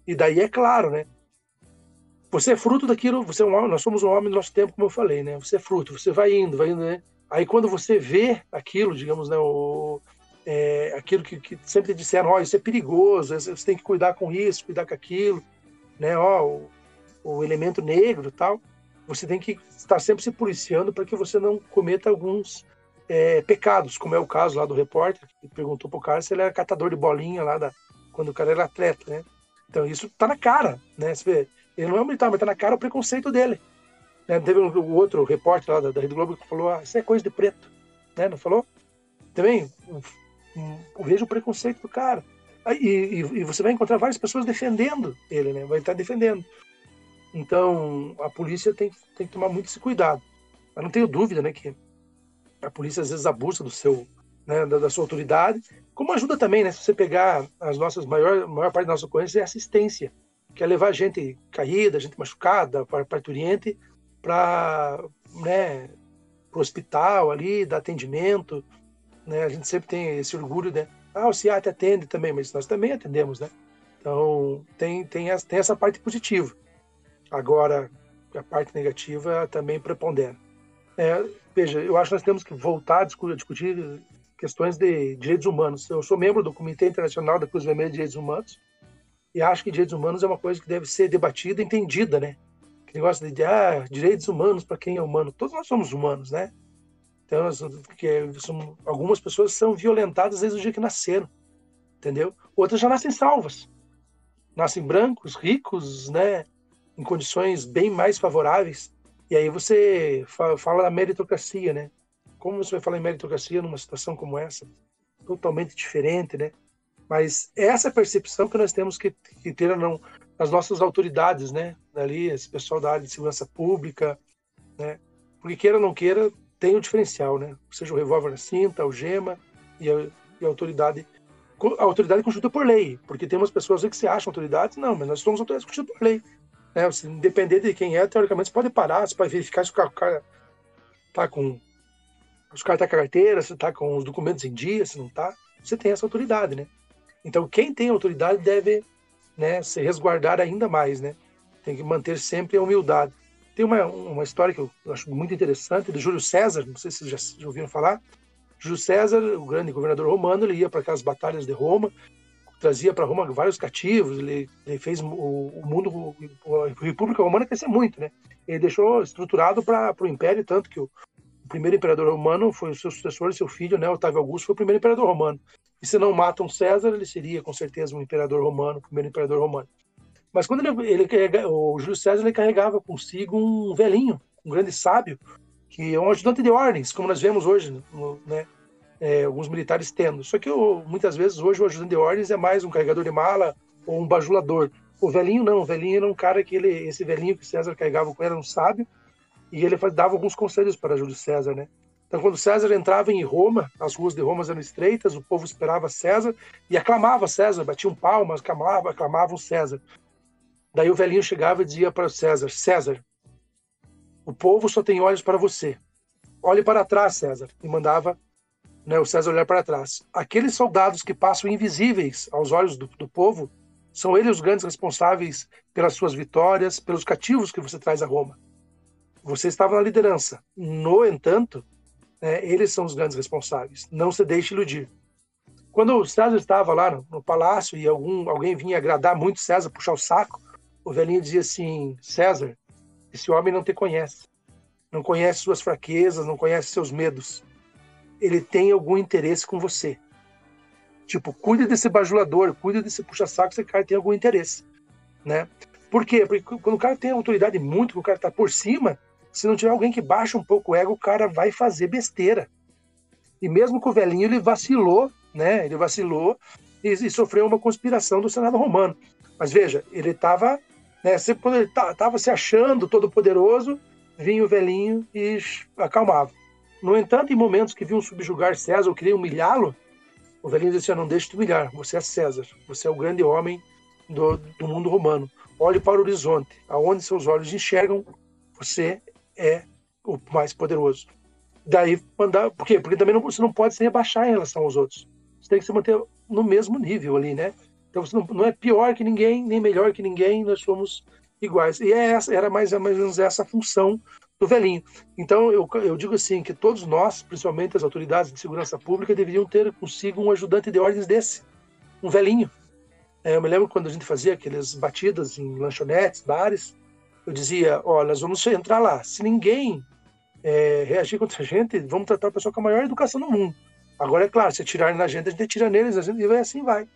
S3: E daí é claro, né? Você é fruto daquilo, você é um homem, nós somos um homem do nosso tempo, como eu falei, né? Você é fruto, você vai indo, vai indo, né? Aí quando você vê aquilo, digamos, né, o, é, aquilo que, que, sempre disseram, ó, oh, isso é perigoso, você tem que cuidar com isso, cuidar com aquilo, né? Ó, o, o elemento negro, tal. Você tem que estar sempre se policiando para que você não cometa alguns é, pecados, como é o caso lá do repórter que perguntou pro cara se ele era catador de bolinha lá da quando o cara era atleta, né? Então isso tá na cara, né? Você vê, ele não é militar, mas tá na cara o preconceito dele. Né? Teve um, um, outro repórter lá da, da Rede Globo que falou: ah, isso é coisa de preto. Né? Não falou? Também um, um, vejo o preconceito do cara. E, e, e, você vai encontrar várias pessoas defendendo ele, né? Vai estar defendendo. Então, a polícia tem, tem que tomar muito esse cuidado. Mas não tenho dúvida, né, que a polícia às vezes abusa do seu, né, da, da, sua autoridade, como ajuda também, né? Se você pegar as nossas maior maior parte da nossa ocorrência é assistência, que é levar gente caída, gente machucada, parturiente, para né, o hospital ali, dar atendimento, né? A gente sempre tem esse orgulho, né? Ah, o CIAT atende também, mas nós também atendemos, né? Então, tem, tem, tem essa parte positiva. Agora, a parte negativa também prepondera. É, veja, eu acho que nós temos que voltar a discutir questões de direitos humanos. Eu sou membro do Comitê Internacional da Cruz Vermelha de Direitos Humanos e acho que direitos humanos é uma coisa que deve ser debatida entendida, né? Que negócio de ah, direitos humanos para quem é humano. Todos nós somos humanos, né? Então, que são, algumas pessoas são violentadas desde o dia que nasceram, entendeu? Outras já nascem salvas. Nascem brancos, ricos, né? Em condições bem mais favoráveis. E aí você fala da meritocracia, né? Como você vai falar em meritocracia numa situação como essa? Totalmente diferente, né? Mas essa percepção que nós temos que, que ter não, as nossas autoridades, né? Ali, esse pessoal da área de segurança pública, né? Porque queira ou não queira, tem o diferencial, né? Seja o revólver na cinta, o gema e a, e a autoridade. A autoridade constituída por lei, porque tem umas pessoas que se acham autoridades, não, mas nós somos autoridades constituídas por lei. Né? Você, independente de quem é, teoricamente você pode parar, você pode verificar se o cara tá com. Se o cara tá com a carteira, se tá com os documentos em dia, se não tá. Você tem essa autoridade, né? Então, quem tem autoridade deve né, se resguardar ainda mais, né? Tem que manter sempre a humildade. Tem uma, uma história que eu acho muito interessante de Júlio César, não sei se já, já ouviram falar. Júlio César, o grande governador romano, ele ia para aquelas batalhas de Roma, trazia para Roma vários cativos, ele, ele fez o, o, mundo, a República Romana crescer muito, né? Ele deixou estruturado para o Império, tanto que o, o, primeiro imperador romano foi o seu sucessor, seu filho, né, Otávio Augusto, foi o primeiro imperador romano. E se não matam César, ele seria com certeza um imperador romano, o primeiro imperador romano. Mas quando ele, ele o Júlio César ele carregava consigo um velhinho, um grande sábio, que é um ajudante de ordens, como nós vemos hoje, né? É, alguns militares tendo. Só que muitas vezes hoje o ajudante de ordens é mais um carregador de mala ou um bajulador. O velhinho não, o velhinho era um cara que ele, esse velhinho que César carregava com ele era um sábio e ele dava alguns conselhos para Júlio César, né? Então, quando César entrava em Roma, as ruas de Roma eram estreitas, o povo esperava César e aclamava César, batiam palmas, aclamavam, aclamavam César. Daí o velhinho chegava e dizia para César: César, o povo só tem olhos para você. Olhe para trás, César. E mandava né, o César olhar para trás. Aqueles soldados que passam invisíveis aos olhos do, do povo são eles os grandes responsáveis pelas suas vitórias, pelos cativos que você traz a Roma. Você estava na liderança. No entanto, né, eles são os grandes responsáveis. Não se deixe iludir. Quando o César estava lá no, no palácio e algum, alguém vinha agradar muito César, puxar o saco, o velhinho dizia assim: César, esse homem não te conhece. Não conhece suas fraquezas, não conhece seus medos. Ele tem algum interesse com você. Tipo, cuide desse bajulador, cuide desse puxa-saco, esse cara tem algum interesse. Né? Por quê? Porque quando o cara tem autoridade muito, quando o cara tá por cima, se não tiver alguém que baixa um pouco o ego, o cara vai fazer besteira. E mesmo com o velhinho, ele vacilou, né? Ele vacilou e, e sofreu uma conspiração do Senado romano. Mas veja, ele estava né? Quando ele estava se achando todo poderoso, vinha o velhinho e acalmava. No entanto, em momentos que vinham subjugar César ou queriam humilhá-lo, o velhinho dizia: Não deixe de humilhar, você é César, você é o grande homem do, do mundo romano. Olhe para o horizonte, aonde seus olhos enxergam, você é o mais poderoso. Daí mandar, por quê? Porque também não, você não pode se rebaixar em relação aos outros. Você tem que se manter no mesmo nível ali, né? Então você não, não, é pior que ninguém, nem melhor que ninguém, nós somos iguais. E é essa, era mais ou menos essa função do velhinho. Então eu, eu digo assim que todos nós, principalmente as autoridades de segurança pública, deveriam ter consigo um ajudante de ordens desse, um velhinho. É, eu me lembro quando a gente fazia aquelas batidas em lanchonetes, bares, eu dizia, ó, nós vamos entrar lá. Se ninguém é, reagir contra a gente, vamos tratar a pessoa com a maior educação do mundo. Agora, é claro, se tirarem na gente, a gente tira neles, a gente, e assim vai.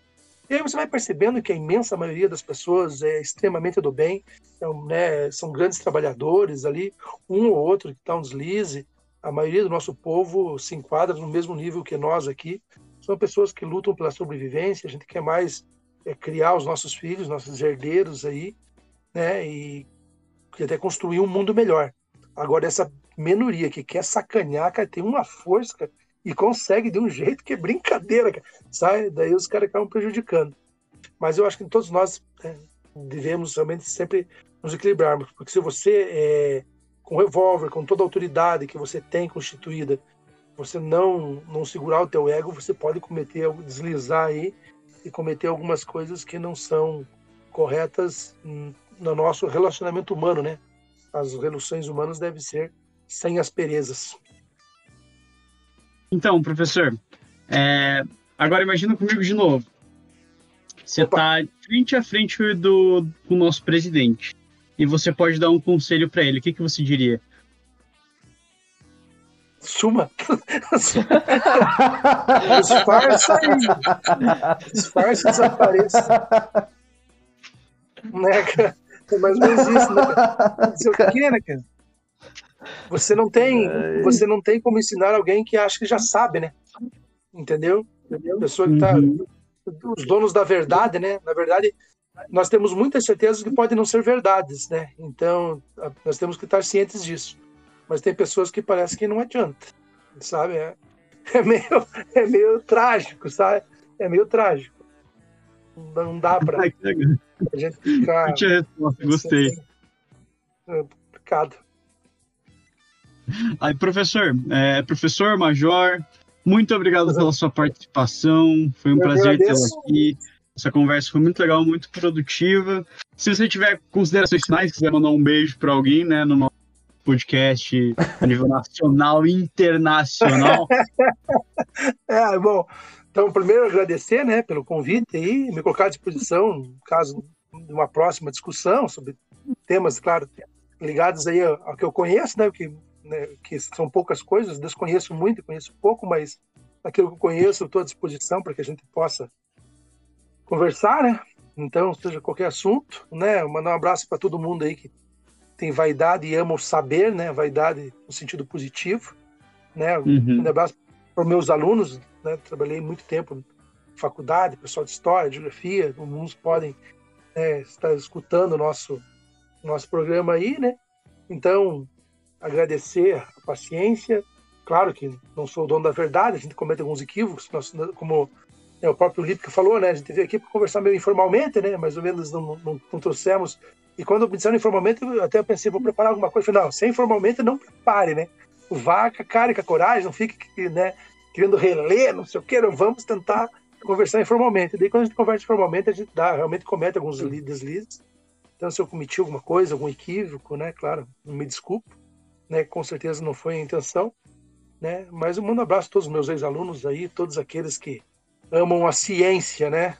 S3: E aí você vai percebendo que a imensa maioria das pessoas é extremamente do bem, né, são grandes trabalhadores ali, um ou outro que está um deslize. A maioria do nosso povo se enquadra no mesmo nível que nós aqui. São pessoas que lutam pela sobrevivência, a gente quer mais é, criar os nossos filhos, nossos herdeiros aí, né, e, e até construir um mundo melhor. Agora, essa minoria que quer sacanear, cara, tem uma força, cara, e consegue de um jeito que é brincadeira, cara, sabe? Daí os caras acabam prejudicando. Mas eu acho que todos nós é, devemos realmente sempre nos equilibrarmos, porque se você, é, com revólver, com toda a autoridade que você tem constituída, você não não segurar o teu ego, você pode cometer, deslizar aí e cometer algumas coisas que não são corretas no nosso relacionamento humano, né? As relações humanas devem ser sem asperezas.
S2: Então, professor, é... agora imagina comigo de novo. Você está frente a frente do, do nosso presidente e você pode dar um conselho para ele. O que, que você diria?
S3: Suma. Disfarça aí. Disfarça, desapareça. Né, cara? É mais ou menos isso, né? Dizer o quê, né, cara? Você não tem, você não tem como ensinar alguém que acha que já sabe, né? Entendeu? A pessoa que tá. Uhum. Os donos da verdade, né? Na verdade, nós temos muitas certezas que podem não ser verdades, né? Então, nós temos que estar cientes disso. Mas tem pessoas que parece que não adianta, sabe? É, é meio, é meio trágico, sabe? É meio trágico. Não dá para a gente ficar.
S2: resposta, gostei.
S3: Assim, é complicado.
S2: Aí, professor, é, professor Major, muito obrigado pela sua participação. Foi um Eu prazer tê-lo aqui. Essa conversa foi muito legal, muito produtiva. Se você tiver considerações finais, quiser mandar um beijo para alguém, né, no nosso podcast a nível nacional e internacional.
S3: é, bom, então, primeiro agradecer, né, pelo convite e me colocar à disposição, caso de uma próxima discussão sobre temas, claro, ligados aí ao que eu conheço, né, que, né, que são poucas coisas, desconheço muito, conheço pouco, mas aquilo que eu conheço, estou à disposição para que a gente possa conversar, né? Então, seja qualquer assunto, né? Mandar um abraço para todo mundo aí que tem vaidade e ama o saber, né? Vaidade no sentido positivo, né? Uhum. Um abraço para meus alunos, né? Trabalhei muito tempo em faculdade, pessoal de história, de geografia, alguns podem né, estar escutando o nosso nosso programa aí, né? Então, agradecer a paciência. Claro que não sou o dono da verdade, a gente comete alguns equívocos, nós, como é, o próprio Lipe falou, né? A gente veio aqui para conversar meio informalmente, né? Mais ou menos não, não, não trouxemos. E quando eu disseram informalmente, eu até pensei, vou preparar alguma coisa. Falei, não, informalmente não prepare, né? Vá com cara com a coragem, não fique né, querendo reler, não sei o que, vamos tentar conversar informalmente. Daí, quando a gente conversa informalmente, a gente dá, realmente comete alguns deslizes. Então, se eu cometi alguma coisa, algum equívoco, né? Claro, me desculpo, né? Com certeza não foi a intenção, né? Mas eu mando um abraço a todos os meus ex-alunos aí, todos aqueles que amam a ciência, né?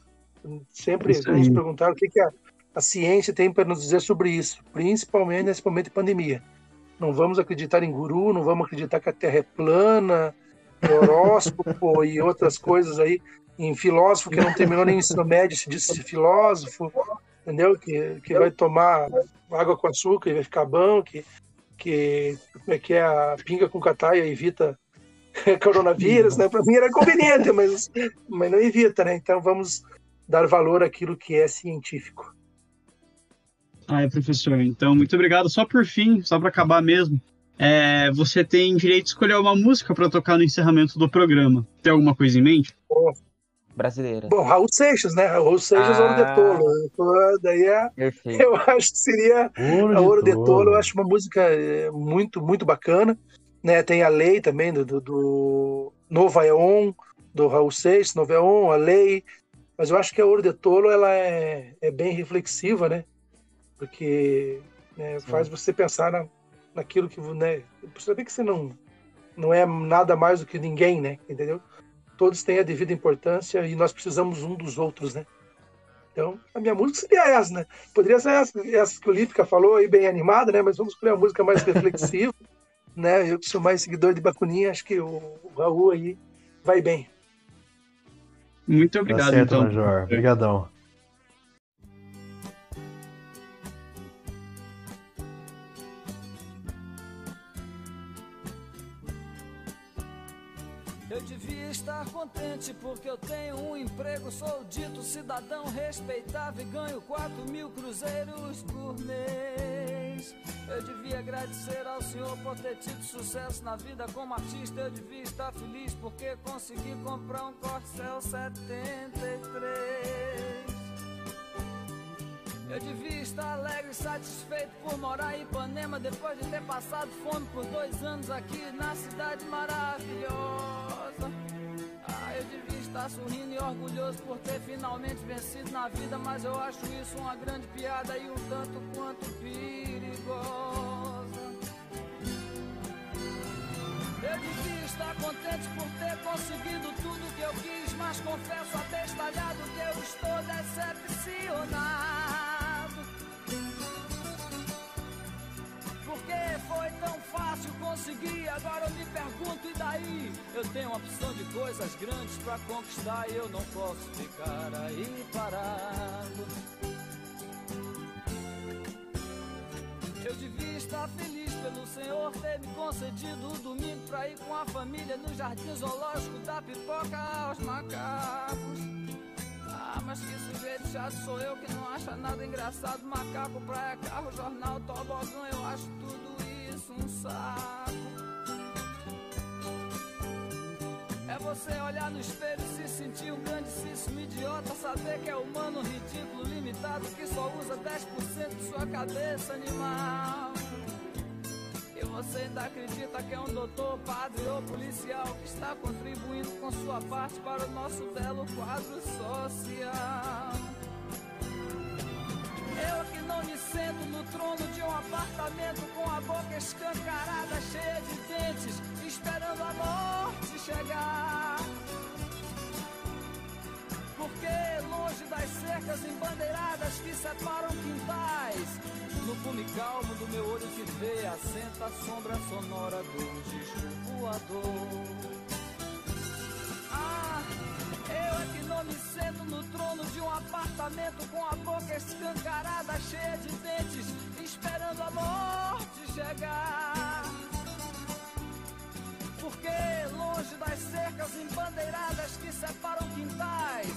S3: Sempre nos perguntaram o que, que a, a ciência tem para nos dizer sobre isso, principalmente nesse momento de pandemia. Não vamos acreditar em guru, não vamos acreditar que a Terra é plana, horóscopo e outras coisas aí, em filósofo que não terminou nem ensino médio, se diz filósofo, entendeu? Que, que vai tomar água com açúcar e vai ficar bom, que, que, como é que é, a pinga com cataia evita coronavírus, né? Para mim era conveniente, mas, mas não evita, né? Então vamos dar valor àquilo que é científico.
S2: Ah, professor. Então, muito obrigado. Só por fim, só para acabar mesmo, é, você tem direito de escolher uma música para tocar no encerramento do programa. Tem alguma coisa em mente?
S4: Bom, Brasileira.
S3: Bom, Raul Seixas, né? Raul Seixas, ah, Ouro de Tolo. Daí é, eu acho que seria Ouro a Ouro de Tolo. de Tolo. Eu acho uma música é, muito, muito bacana. Né? Tem a lei também do, do, do Nova Eon, do Raul Seixas, Nova Eon, a lei. Mas eu acho que a Ouro de Tolo ela é, é bem reflexiva, né? Porque né, faz você pensar na, naquilo que, né? Saber que você não, não é nada mais do que ninguém, né? Entendeu? Todos têm a devida importância e nós precisamos um dos outros, né? Então, a minha música seria essa, né? Poderia ser essa, essa que o Lípica falou aí, bem animada, né? Mas vamos escolher uma música mais reflexiva né? Eu que sou mais seguidor de Bacuninha, acho que o, o Raul aí vai bem.
S2: Muito obrigado, tá
S5: certo,
S2: então.
S5: Major. Obrigadão.
S6: Contente porque eu tenho um emprego, sou dito cidadão respeitável e ganho 4 mil cruzeiros por mês. Eu devia agradecer ao Senhor por ter tido sucesso na vida como artista. Eu devia estar feliz porque consegui comprar um Corcel 73. Eu devia estar alegre e satisfeito por morar em Ipanema depois de ter passado fome por dois anos aqui na cidade maravilhosa. Devia estar sorrindo e orgulhoso por ter finalmente vencido na vida, mas eu acho isso uma grande piada e um tanto quanto perigosa. Eu devia estar contente por ter conseguido tudo que eu quis, mas confesso abestalhado que eu estou decepcionado. Tão fácil conseguir, agora eu me pergunto e daí? Eu tenho uma opção de coisas grandes para conquistar e eu não posso ficar aí parado. Eu devia estar feliz pelo Senhor ter me concedido um domingo pra ir com a família no jardim zoológico da pipoca aos macacos. Ah, mas que sujeito chato sou eu que não acha nada engraçado. Macaco, praia, carro, jornal, tobogão, eu acho tudo um saco. É você olhar no espelho se sentir um grandíssimo idiota. Saber que é humano, ridículo, limitado, que só usa 10% de sua cabeça animal. E você ainda acredita que é um doutor, padre ou policial que está contribuindo com sua parte para o nosso belo quadro social. Eu que não me sento no trono de um apartamento com a boca escancarada, cheia de dentes, esperando a morte chegar. Porque longe das cercas embandeiradas que separam quintais, no fume calmo do meu olho que vê, assenta a sombra sonora do disco voador. Ah, é que não me sento no trono de um apartamento com a boca escancarada, cheia de dentes, esperando a morte chegar. Porque longe das cercas embandeiradas que separam quintais,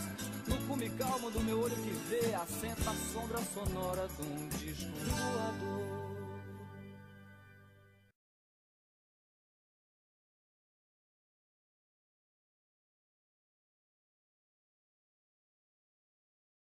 S6: no cume calmo do meu olho que vê, assenta a sombra sonora de um disco voador.